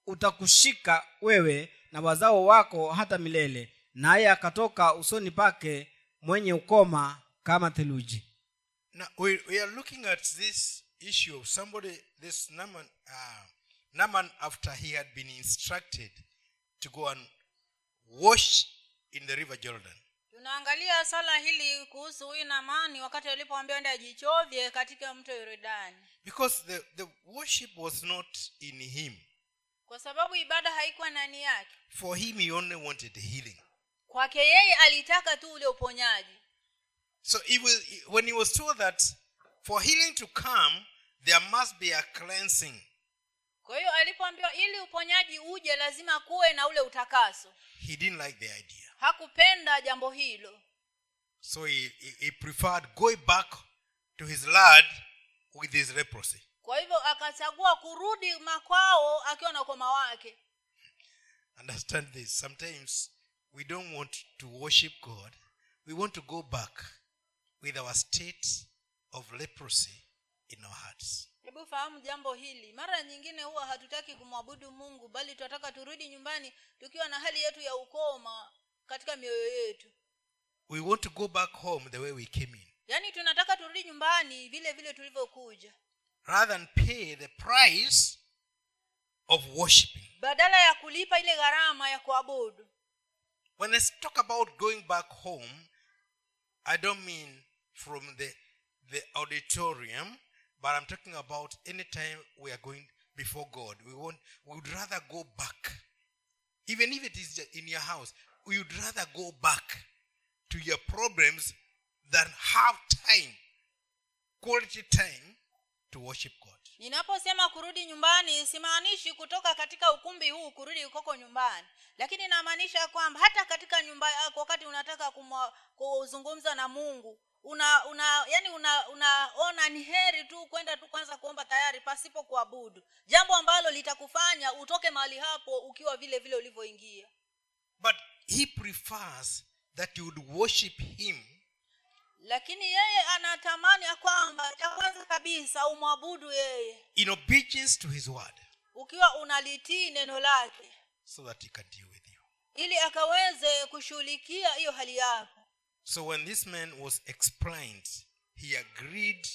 utakushika wewe na wazao wako hata milele. Naye akatoka usoni pake mwenye ukoma kama theluji. Now we, we are looking at this issue of somebody, this Naaman, uh, Naaman after he had been instructed to go and wash in the river Jordan. tunaangalia swala hili kuhusu huyu namani wakati alipoambia ende ajichovye katika mto yorodani Because the, the worship was not in him. kwa sababu ibada haikuwa ndani yake For him, he only wanted healing. kwake yeye alitaka tu ule uponyaji So he was, when he was told that for healing to come, there must be a cleansing, kwa hiyo alipoambiwa ili uponyaji uje lazima kuwe na ule utakaso he didn't like the idea. hakupenda jambo hilo So he, he, he preferred going back to his lad with his leprosy. kwa hivyo akachagua kurudi makwao akiwa na ukoma wake Understand this. Sometimes we don't want to worship God, we want to go back with our state of leprosy in our hearts. Hebu fahamu jambo hili. Mara nyingine huwa hatutaki kumwabudu mungu bali tunataka turudi nyumbani tukiwa na hali yetu ya ukoma katika mioyo yetu. We want to go back home the way we came in, yaani tunataka turudi nyumbani vile vile tulivyokuja. Rather than pay the price of worshiping. badala ya kulipa ile gharama ya kuabudu. When I talk about going back home, I don't mean from the, the auditorium, but I'm talking about any time we are going before God. We want we would rather go back. Even if it is in your house, we would rather go back to your problems than have time, quality time to worship God. ninaposema kurudi nyumbani simaanishi kutoka katika ukumbi huu kurudi ukoko nyumbani lakini inamaanisha kwamba hata katika nyumba yako wakati unataka kuzungumza na mungu una una yani una unaona ni heri tu kwenda tu kwanza kuomba tayari pasipo kuabudu. Jambo ambalo litakufanya utoke mahali hapo ukiwa vile vile ulivyoingia. But he prefers that you would worship him. Lakini yeye anatamani ya kwamba cha kwanza kabisa umwabudu yeye. In obedience to his word. Ukiwa unalitii neno lake. So that he can deal with you. ili akaweze kushughulikia hiyo hali yako So when this man was explained, he agreed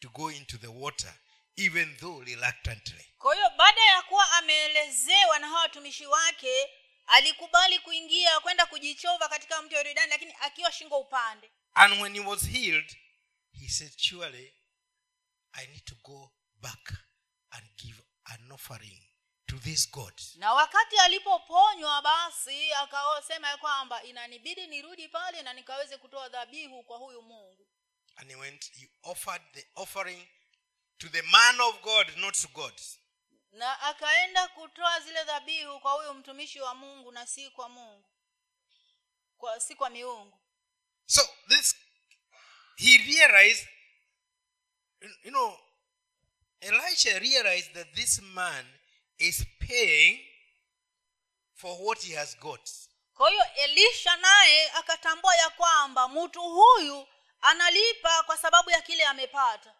to go into the water, even though reluctantly. kwa hiyo baada ya kuwa ameelezewa na hawa watumishi wake alikubali kuingia kwenda kujichova katika mto yoridani lakini akiwa shingo upande And when he was healed, he said, Surely I need to go back and give an offering to this God. na wakati alipoponywa basi akasema ya kwamba inanibidi nirudi pale na nikaweze kutoa dhabihu kwa huyu mungu And he went, he offered the offering to the man of God, not to God. na akaenda kutoa zile dhabihu kwa huyu mtumishi wa mungu na si kwa mungu kwa si kwa miungu So this, he realized, you know, Elisha realized that this man is paying for what he has got. kwa hiyo elisha naye akatambua ya kwamba mtu huyu analipa kwa sababu ya kile amepata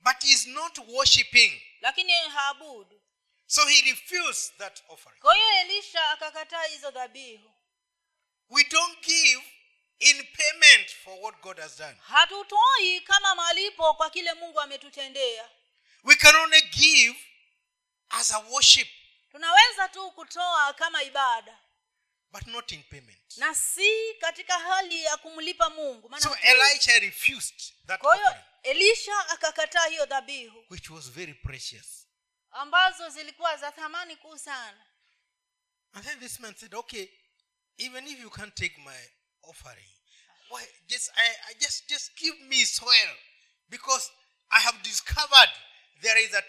But he's not worshiping lakini haabudu So he refused that offering. kwa hiyo elisha akakataa hizo dhabihu We don't give in payment for what God has done. hatutoi kama malipo kwa kile mungu ametutendea We can only give as a worship, tunaweza tu kutoa kama ibada but not in payment. na si katika hali ya kumlipa mungu So. Elisha refused that kwa hiyo elisha akakataa hiyo dhabihu which was very precious. ambazo zilikuwa za thamani kuu sana And then this man said, Okay, even if you can't take my offering, why just I, I just just give me soil because I have discovered there is a,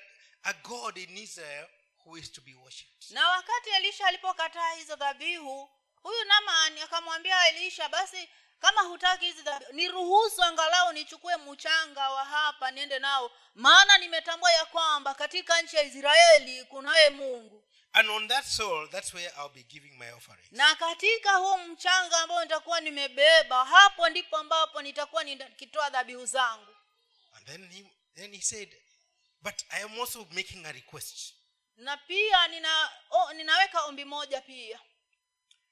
a God in Israel who is to be worshipped. na wakati elisha alipokataa hizo dhabihu huyu naman akamwambia elisha basi kama hutaki hizi dhabihu niruhusu angalau nichukue mchanga wa hapa niende nao maana nimetambua ya kwamba katika nchi ya israeli kunaye mungu And on that soul that's where I'll be giving my offering. na katika huu mchanga ambao nitakuwa nimebeba hapo ndipo ambapo nitakuwa nikitoa dhabihu zangu And then he then he said, But I am also making a request. na pia nina oh, ninaweka ombi moja pia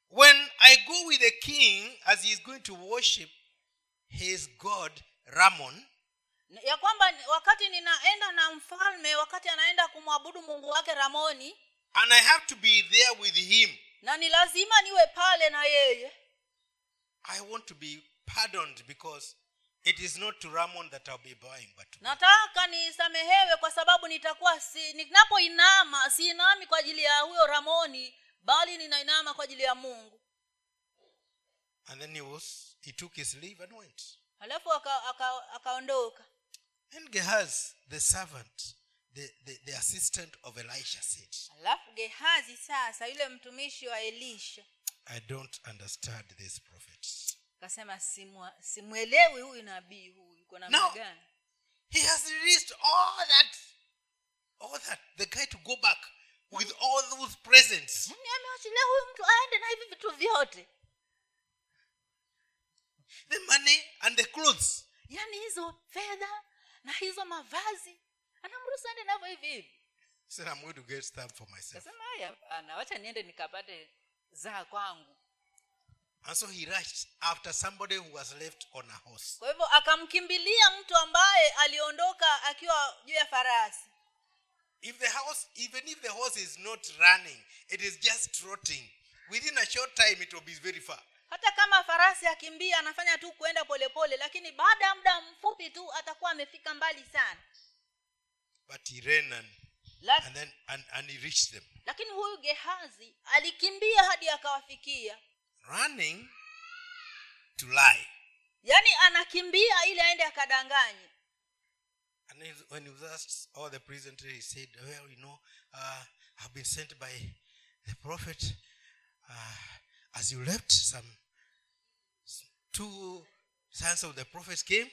When I go with the king as he is going to worship his god Ramon, ya kwamba wakati ninaenda na mfalme wakati anaenda kumwabudu mungu wake ramoni and I have to be there with him, na ni lazima niwe pale na yeye I want to be pardoned because it is not to Ramon that I'll be bowing, but to nataka nisamehewe kwa sababu nitakuwa si ninapoinama siinami kwa ajili ya huyo ramoni bali ninainama kwa ajili ya mungu And then he was he took his leave and went. halafu akaondoka aka, aka akaondoka. Then the servant, the, the, the assistant of Elisha, said, alafu gehazi sasa yule mtumishi wa elisha I don't understand this prophet. Akasema simwelewi huyu nabii huyu yuko namna gani He has released all that, all that, the guy to go back with all those presents. yaani amewachilia huyu mtu aende na hivi vitu vyote The money and the clothes. yaani hizo fedha na hizo mavazi anamruhusu aende navyo hivi hivi said, I'm going to get stabbed for myself. kasema hapana wacha niende nikapate zaa kwangu And so he rushed after somebody who was left on a horse. kwa hivyo akamkimbilia mtu ambaye aliondoka akiwa juu ya farasi If the horse, even if the horse is not running, it is just trotting. Within a short time, it will be very far. hata kama farasi akimbia anafanya tu kuenda polepole lakini baada ya muda mfupi tu atakuwa amefika mbali sana But he ran and, La, and then and, and he reached them. lakini huyu gehazi alikimbia hadi akawafikia Running to lie. yaani anakimbia ili aende akadanganye And when he was asked all the present, he said, Well, you know, uh, I've been sent by the prophet. Uh, as you left, some two sons of the prophets came,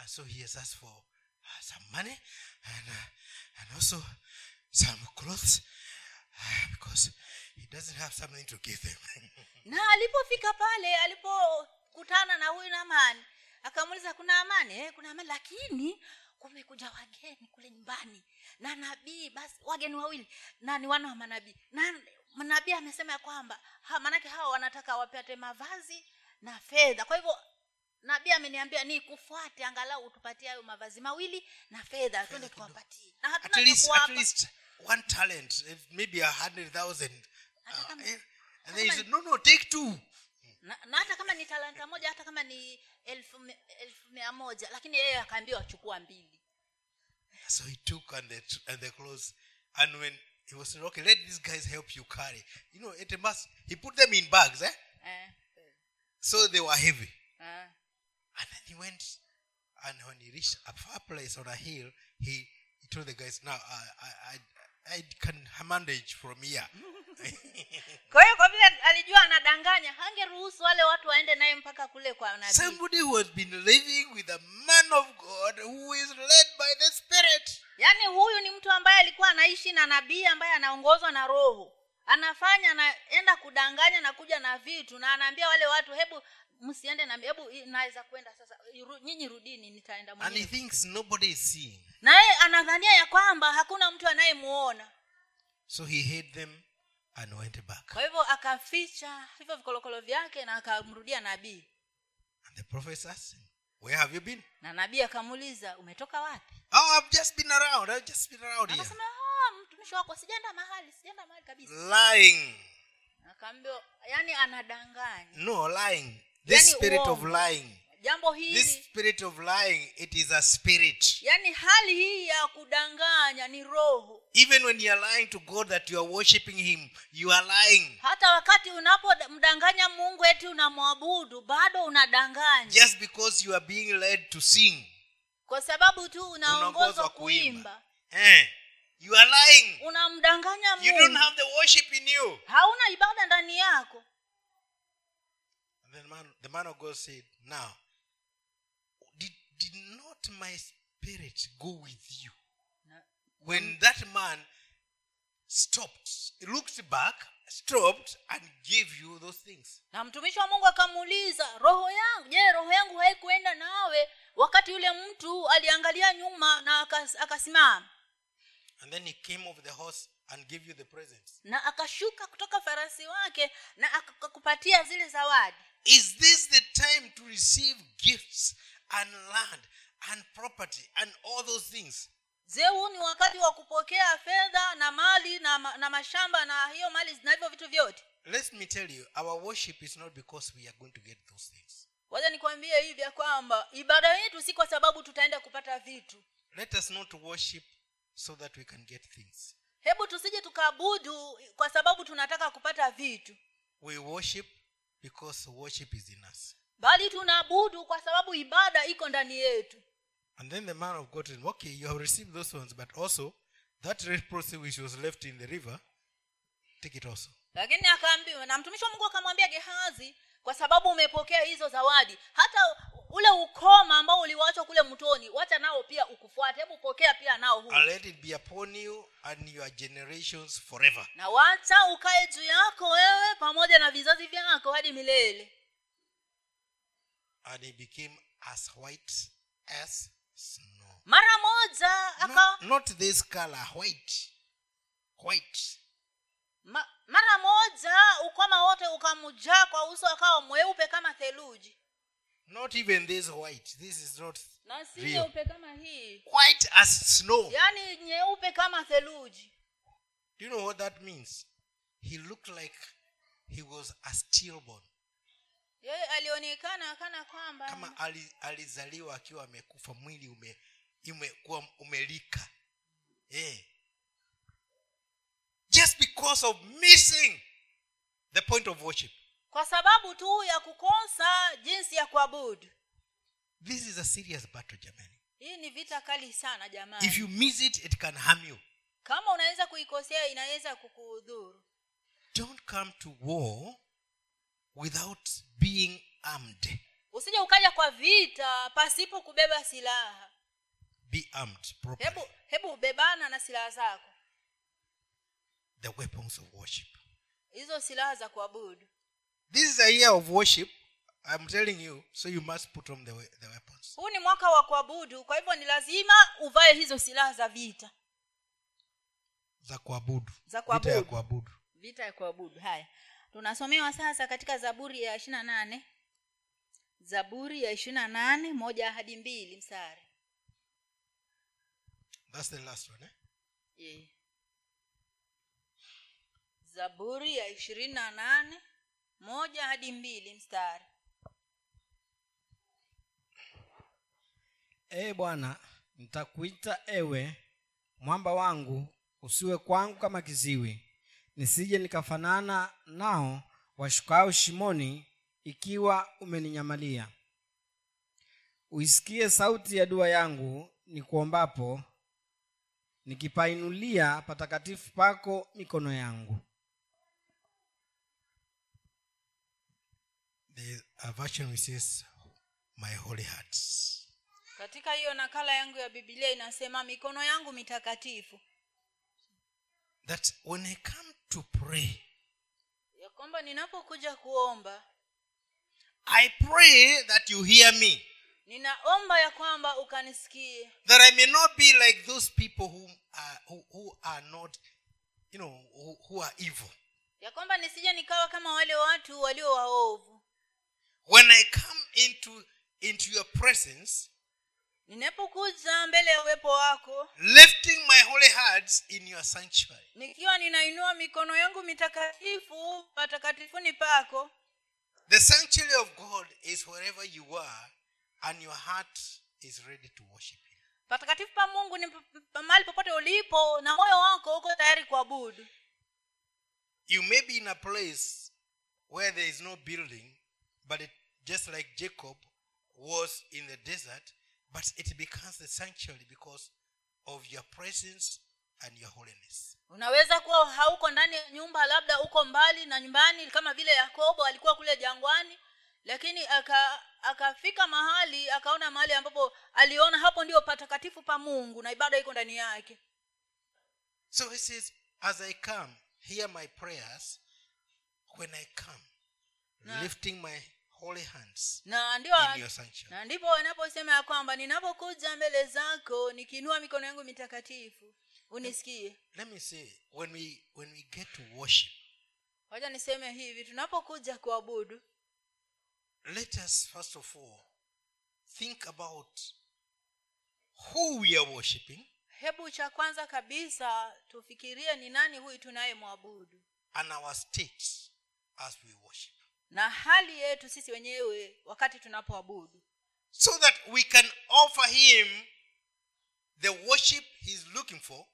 and so he has asked for uh, some money and, uh, and also some clothes because he doesn't have something to give them. na alipofika pale alipokutana na huyu namani akamuuliza kuna amani eh, kuna amani lakini kumekuja wageni kule nyumbani. Na nabii basi wageni wawili. Na ni wana wa manabii. Na manabii amesema ya kwamba ha, manake hawa wanataka wapate mavazi na fedha. Kwa hivyo nabii ameniambia ni kufuate angalau utupatie hayo mavazi mawili na fedha tuende tukawapatie na hatuna one talent, eh, maybe a hundred thousand. Hata and then he said, No, no, take two. na, na hata kama ni talanta moja hata kama ni elfu, elfu mia moja lakini yeye akaambiwa chukua mbili So he took and the and the clothes, and when he was said, okay, let these guys help you carry. You know, it must. He put them in bags, eh? eh, So they were heavy. eh. And then he went, and when he reached a far place on a hill, he he told the guys, now I I I, I can manage from here. kwa hiyo kwa vile alijua anadanganya hangeruhusu wale watu waende naye mpaka kule kwa nabii Somebody who has been living with a man of God who is led by the Spirit. yaani huyu ni mtu ambaye alikuwa anaishi na nabii ambaye anaongozwa na roho anafanya anaenda kudanganya na kuja na vitu na anaambia wale watu hebu msiende na hebu naweza kwenda sasa nyinyi rudini nitaenda And he thinks nobody is seeing. Naye anadhania ya kwamba hakuna mtu anayemuona So he hid them and went back. kwa hivyo akaficha hivyo vikolokolo vyake na akamrudia nabii And the prophet asked him, Where have you been? na nabii akamuuliza umetoka wapi Oh, I've just been around. I've just been around here. akasema "Ah, mtumishi wako sijaenda mahali sijaenda mahali kabisa Lying. akaambiwa yani anadanganya No, lying. This Yani spirit of lying. Jambo This spirit of lying, it is a spirit. yani hali hii ya kudanganya ni roho Even when you are lying to God that you are worshiping Him, you are lying. hata wakati unapomdanganya mungu eti unamwabudu bado unadanganya Just because you are being led to sing. kwa sababu tu Unaongozwa kuimba. Eh, you are lying. unamdanganya You don't have the worship in you. hauna ibada ndani yako And then man, the man of God said, Now, not my spirit go with you? When that man stopped, looked back, stopped, and gave you those things. na mtumishi wa mungu akamuuliza roho yangu je roho yangu haikuenda nawe wakati yule mtu aliangalia nyuma na akas- akasimama And then he came off the horse and gave you the presents. na akashuka kutoka farasi wake na akakupatia zile zawadi Is this the time to receive gifts and land and property and all those things? je ni wakati wa kupokea fedha na mali na, ma- na mashamba na hiyo mali na hivyo vitu vyote Let me tell you, our worship is not because we are going to get those things. wacha nikwambie hivi ya kwamba ibada yetu si kwa sababu tutaenda kupata vitu Let us not worship so that we can get things. hebu tusije tukaabudu kwa sababu tunataka kupata vitu We worship because worship is in us. bali tunaabudu kwa sababu ibada iko ndani yetu And then the man of God said, Okay, you have received those ones, but also that red prostitute which was left in the river, take it also. lakini akaambiwa na mtumishi wa mungu akamwambia gehazi kwa sababu umepokea hizo zawadi hata ule ukoma ambao uliwachwa kule mtoni wacha nao pia ukufuate hebu pokea pia nao huu And let it be upon you and your generations forever. na wacha ukae juu yako wewe pamoja na vizazi vyako hadi milele And he became as white as snow. mara moja aka Not, not this color, white. White. ma, mara moja ukoma wote ukamjaa kwa uso akawa mweupe kama theluji Not even this white. This is not na si nyeupe kama hii White as snow. yaani nyeupe kama theluji Do you know what that means? He looked like he was a stillborn. Yeye alionekana kana kwamba Kama ali, alizaliwa akiwa amekufa mwili ume, umekuwa umelika. Eh. Just because of missing the point of worship. kwa sababu tu ya kukosa jinsi ya kuabudu This is a serious battle, jamani hii ni vita kali sana jamani If you miss it, it can harm you. kama unaweza kuikosea inaweza kukuudhuru Don't come to war without being armed. usije ukaja kwa vita pasipo kubeba silaha Be armed properly. hebu hebu bebana na silaha zako The weapons of worship. hizo silaha za kuabudu This is a year of worship. I'm telling you, so you must put on the, the weapons. huu ni mwaka wa kuabudu kwa hivyo ni lazima uvae hizo silaha za vita Za kuabudu. Za Vita ya kuabudu. vita ya kuabudu haya tunasomewa sasa katika zaburi ya ishiri na nane zaburi ya ishiri na nane moja hadi mbili msari That's the last one. Eh? yeah. zaburi ya ishirini na nane moja hadi mbili mstari ee bwana nitakuita ewe mwamba wangu usiwe kwangu kama kiziwi nisije nikafanana nao washukao shimoni ikiwa umeninyamalia. Uisikie sauti ya dua yangu nikuombapo nikipainulia patakatifu pako mikono yangu. The version says, My holy heart. katika hiyo nakala yangu ya bibilia inasema mikono yangu mitakatifu. That when I come to pray, ya kwamba ninapokuja kuomba I pray that you hear me. ninaomba ya kwamba ukanisikie That I may not be like those people who are, who, who are not, you know, who, who are evil. ya kwamba nisije nikawa kama wale watu walio waovu When I come into, into your presence, ninapokuja mbele ya uwepo wako lifting my holy hearts in your sanctuary, nikiwa ninainua mikono yangu mitakatifu patakatifuni pako the sanctuary of God is wherever you are, and your heart is ready to worship Him. patakatifu pa mungu ni mahali popote ulipo na moyo wako uko tayari kuabudu You may be in a place where there is no building, but it, just like Jacob was in the desert, but it becomes the sanctuary because of your presence and your holiness. unaweza kuwa hauko ndani ya nyumba labda uko mbali na nyumbani kama vile yakobo alikuwa kule jangwani lakini aka akafika mahali akaona mahali ambapo aliona hapo ndio patakatifu pa mungu na ibada iko ndani yake So he says, As I come, hear my prayers when I come, Na- lifting my holy hands na ndio na ndipo wanaposema ya kwamba ninapokuja mbele zako nikiinua mikono yangu mitakatifu unisikie. Let me say, when we when we get to worship, wacha niseme hivi tunapokuja kuabudu let us first of all think about who we are worshiping. hebu cha kwanza kabisa tufikirie ni nani huyu tunayemwabudu. And our state as we worship. Na hali yetu sisi wenyewe wakati tunapoabudu So that we can offer him the worship he's looking for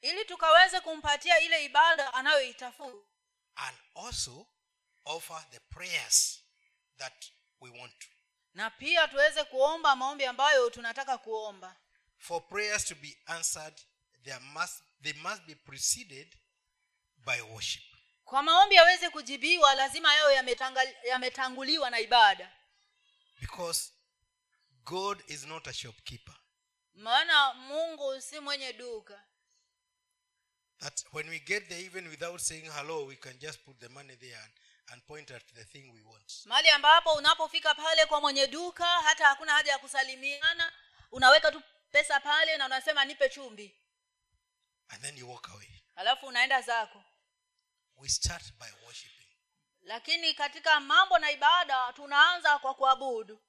ili tukaweze kumpatia ile ibada anayoitafuta and also offer the prayers that we want to. na pia tuweze kuomba maombi ambayo tunataka kuomba For prayers to be answered, there must they must be preceded by worship. Kwa maombi yaweze kujibiwa lazima yayo yametanguliwa yametanguliwa na ibada Because God is not a shopkeeper. maana mungu si mwenye duka That when we get there, even without saying hello, we can just put the money there and, and point at the thing we want. mahali ambapo unapofika pale kwa mwenye duka hata hakuna haja ya kusalimiana unaweka tu pesa pale na unasema nipe chumbi And then you walk away. alafu unaenda zako We start by worshiping. lakini katika mambo na ibada tunaanza kwa kuabudu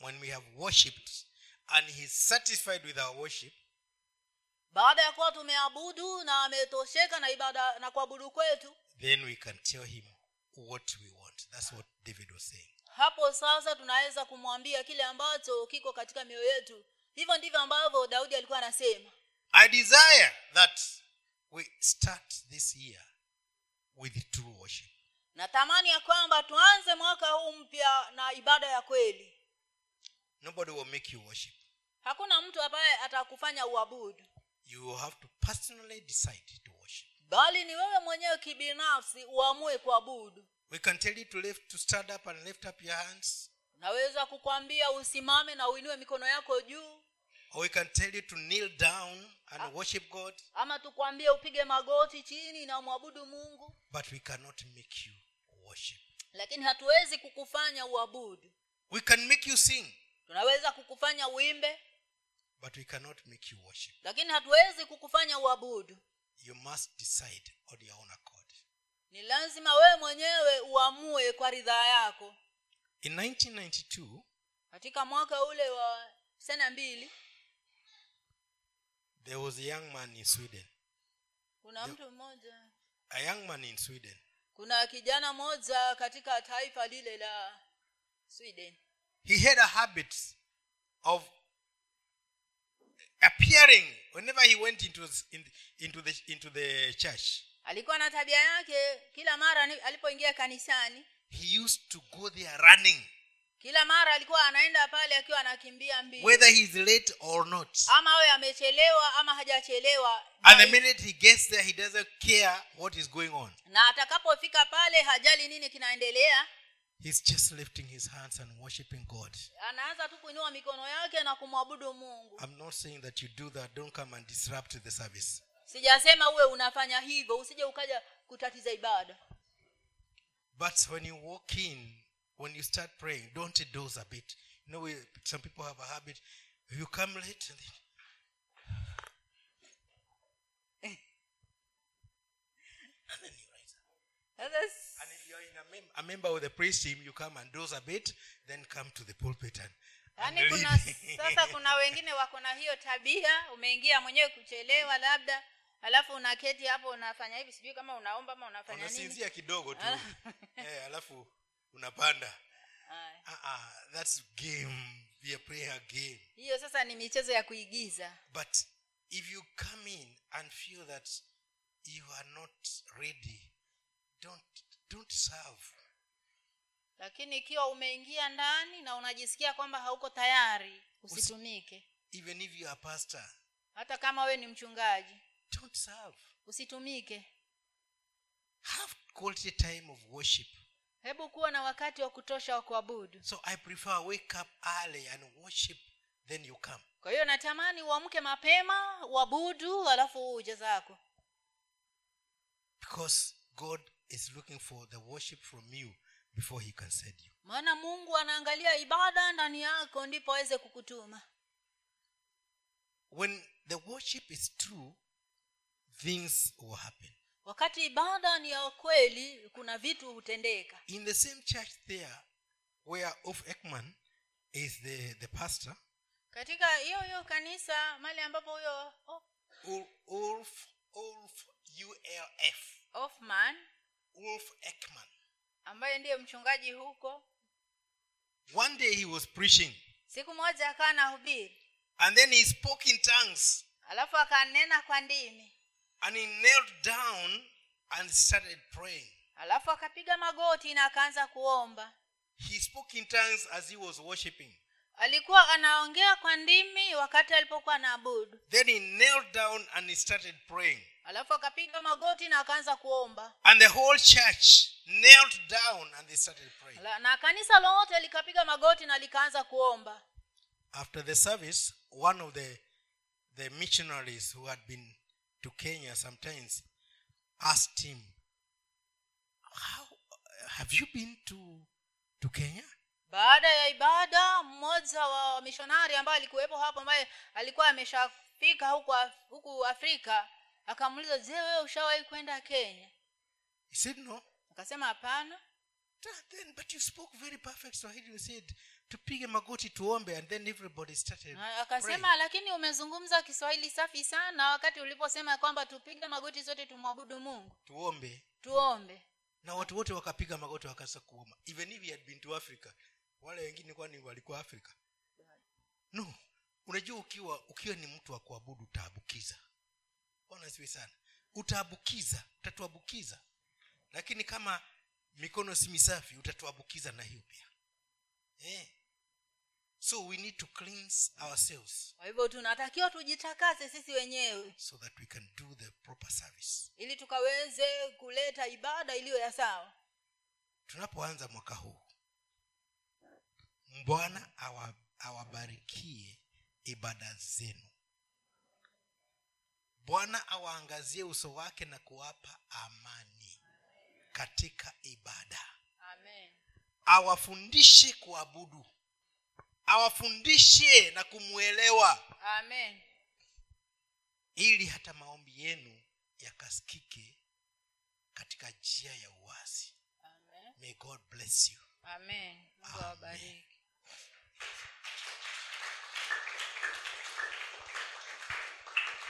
When we have worshipped and He's satisfied with our worship, baada ya kuwa tumeabudu na ametosheka na ibada na kuabudu kwetu then we can tell Him what we want. That's what David was saying. hapo sasa tunaweza kumwambia kile ambacho kiko katika mioyo yetu hivyo ndivyo ambavyo daudi alikuwa anasema I desire that we start this year with true worship. natamani ya kwamba tuanze mwaka huu mpya na ibada ya kweli. Nobody will make you worship. hakuna mtu ambaye atakufanya uabudu. You have to personally decide to worship. bali ni wewe mwenyewe kibinafsi uamue kuabudu. We can tell you to lift, to stand up and lift up your hands, naweza kukwambia usimame na uinue mikono yako juu. Or we can tell you to kneel down and worship God, ama tukwambie upige magoti chini na umwabudu mungu but we cannot make you worship. lakini hatuwezi kukufanya uabudu We can make you sing, tunaweza kukufanya uimbe but we cannot make you worship. lakini hatuwezi kukufanya uabudu You must decide on your own accord. ni lazima wewe mwenyewe uamue kwa ridhaa yako In 1992, katika mwaka ule wa sena mbili there was a young man in Sweden. kuna mtu mmoja A young man in Sweden. kuna kijana mmoja katika taifa lile la sweden He had a habit of appearing whenever he went into, in, into, the, into the church. alikuwa na tabia yake kila mara alipoingia kanisani He used to go there running, kila mara alikuwa anaenda pale akiwa anakimbia mbio whether he's late or not. ama awe amechelewa ama hajachelewa And the minute he gets there, he doesn't care what is going on. na atakapofika pale hajali nini kinaendelea He's just lifting his hands and worshiping God. tu kuinua mikono yake na kumwabudu mungu I'm not saying that you do that. Don't come and disrupt the service. uwe unafanya hivyo usije ukaja kutatiza But when you walk in, when you start praying, don't doze a bit. You know, we, some people have a habit. You come late and then, and then you rise up. Sasa And if you're in a, mem- a member of the praise team, you come and doze a bit, then come to the pulpit and, and yaani kuna sasa kuna wengine wako na hiyo tabia umeingia mwenyewe kuchelewa labda alafu unaketi hapo unafanya hivi sijui kama unaomba ama unafanya nini kidogo tu eh, alafu unapanda. Uh-uh, that's game. We are playing a game. Hiyo sasa ni michezo ya kuigiza. But if you come in and feel that you are not ready don't don't serve. Lakini ikiwa umeingia ndani na unajisikia kwamba hauko tayari usitumike. Even if you are pastor hata kama we ni mchungaji don't serve. usitumike. Have quality time of worship hebu kuwa na wakati wa kutosha wa kuabudu. So i prefer wake up early and worship then you come. Kwa hiyo natamani uamke mapema uabudu alafu uje zako. Because god is looking for the worship from you before he can send you. Maana mungu anaangalia ibada ndani yako ndipo aweze kukutuma. When the worship is true things will happen wakati ibada ni ya kweli kuna vitu hutendeka. In the same church there where of ekman is the, the pastor katika hiyo hiyo kanisa mali ambapo huyo oh, ulf ulf ulf ofman ulf ekman. ambaye ndiye mchungaji huko. One day he was preaching. Siku moja akawa na hubiri and then he spoke in tongues. Alafu akanena kwa ndimi. And he knelt down and started praying. Alafu akapiga magoti na akaanza kuomba. He spoke in tongues as he was worshiping. Alikuwa anaongea kwa ndimi wakati alipokuwa anaabudu. Then he knelt down and he started praying. Alafu akapiga magoti na akaanza kuomba. And the whole church knelt down and they started praying. La- na kanisa lote likapiga magoti na likaanza kuomba. After the service one of the the missionaries who had been to kenya sometimes asked him how have you been to to kenya? Baada ya ibada mmoja wa wamishonari ambaye alikuwepo hapo ambaye alikuwa ameshafika huku, huku afrika akamuuliza je wewe ushawahi kwenda kenya? He said no. Akasema hapana. Then but you spoke very perfect swahili. You said tupige magoti tuombe and then everybody started akasema lakini umezungumza kiswahili safi sana wakati uliposema kwamba tupige magoti zote tumwabudu mungu. Tuombe. Tuombe. Na watu wote wakapiga magoti wakaanza kuomba. Even if he had been to africa wale wengine kwani walikuwa afrika no. Unajua ukiwa ukiwa ni mtu wa kuabudu utaabukiza. Bwana sana. Utaabukiza utatuabukiza. Lakini kama mikono si misafi utatuabukiza na hiyo pia. Eh. So we need to cleanse ourselves kwa hivyo tunatakiwa tujitakase sisi wenyewe so that we can do the proper service. ili tukaweze kuleta ibada iliyo ya sawa. Tunapoanza mwaka huu bwana awabarikie ibada zenu. Bwana awaangazie uso wake na kuwapa amani katika ibada. Amen. Awafundishe kuabudu awafundishe na kumwelewa amen. Ili hata maombi yenu yakasikike katika njia ya uwazi. Amen. May god bless you. Amen. Amen. Amen.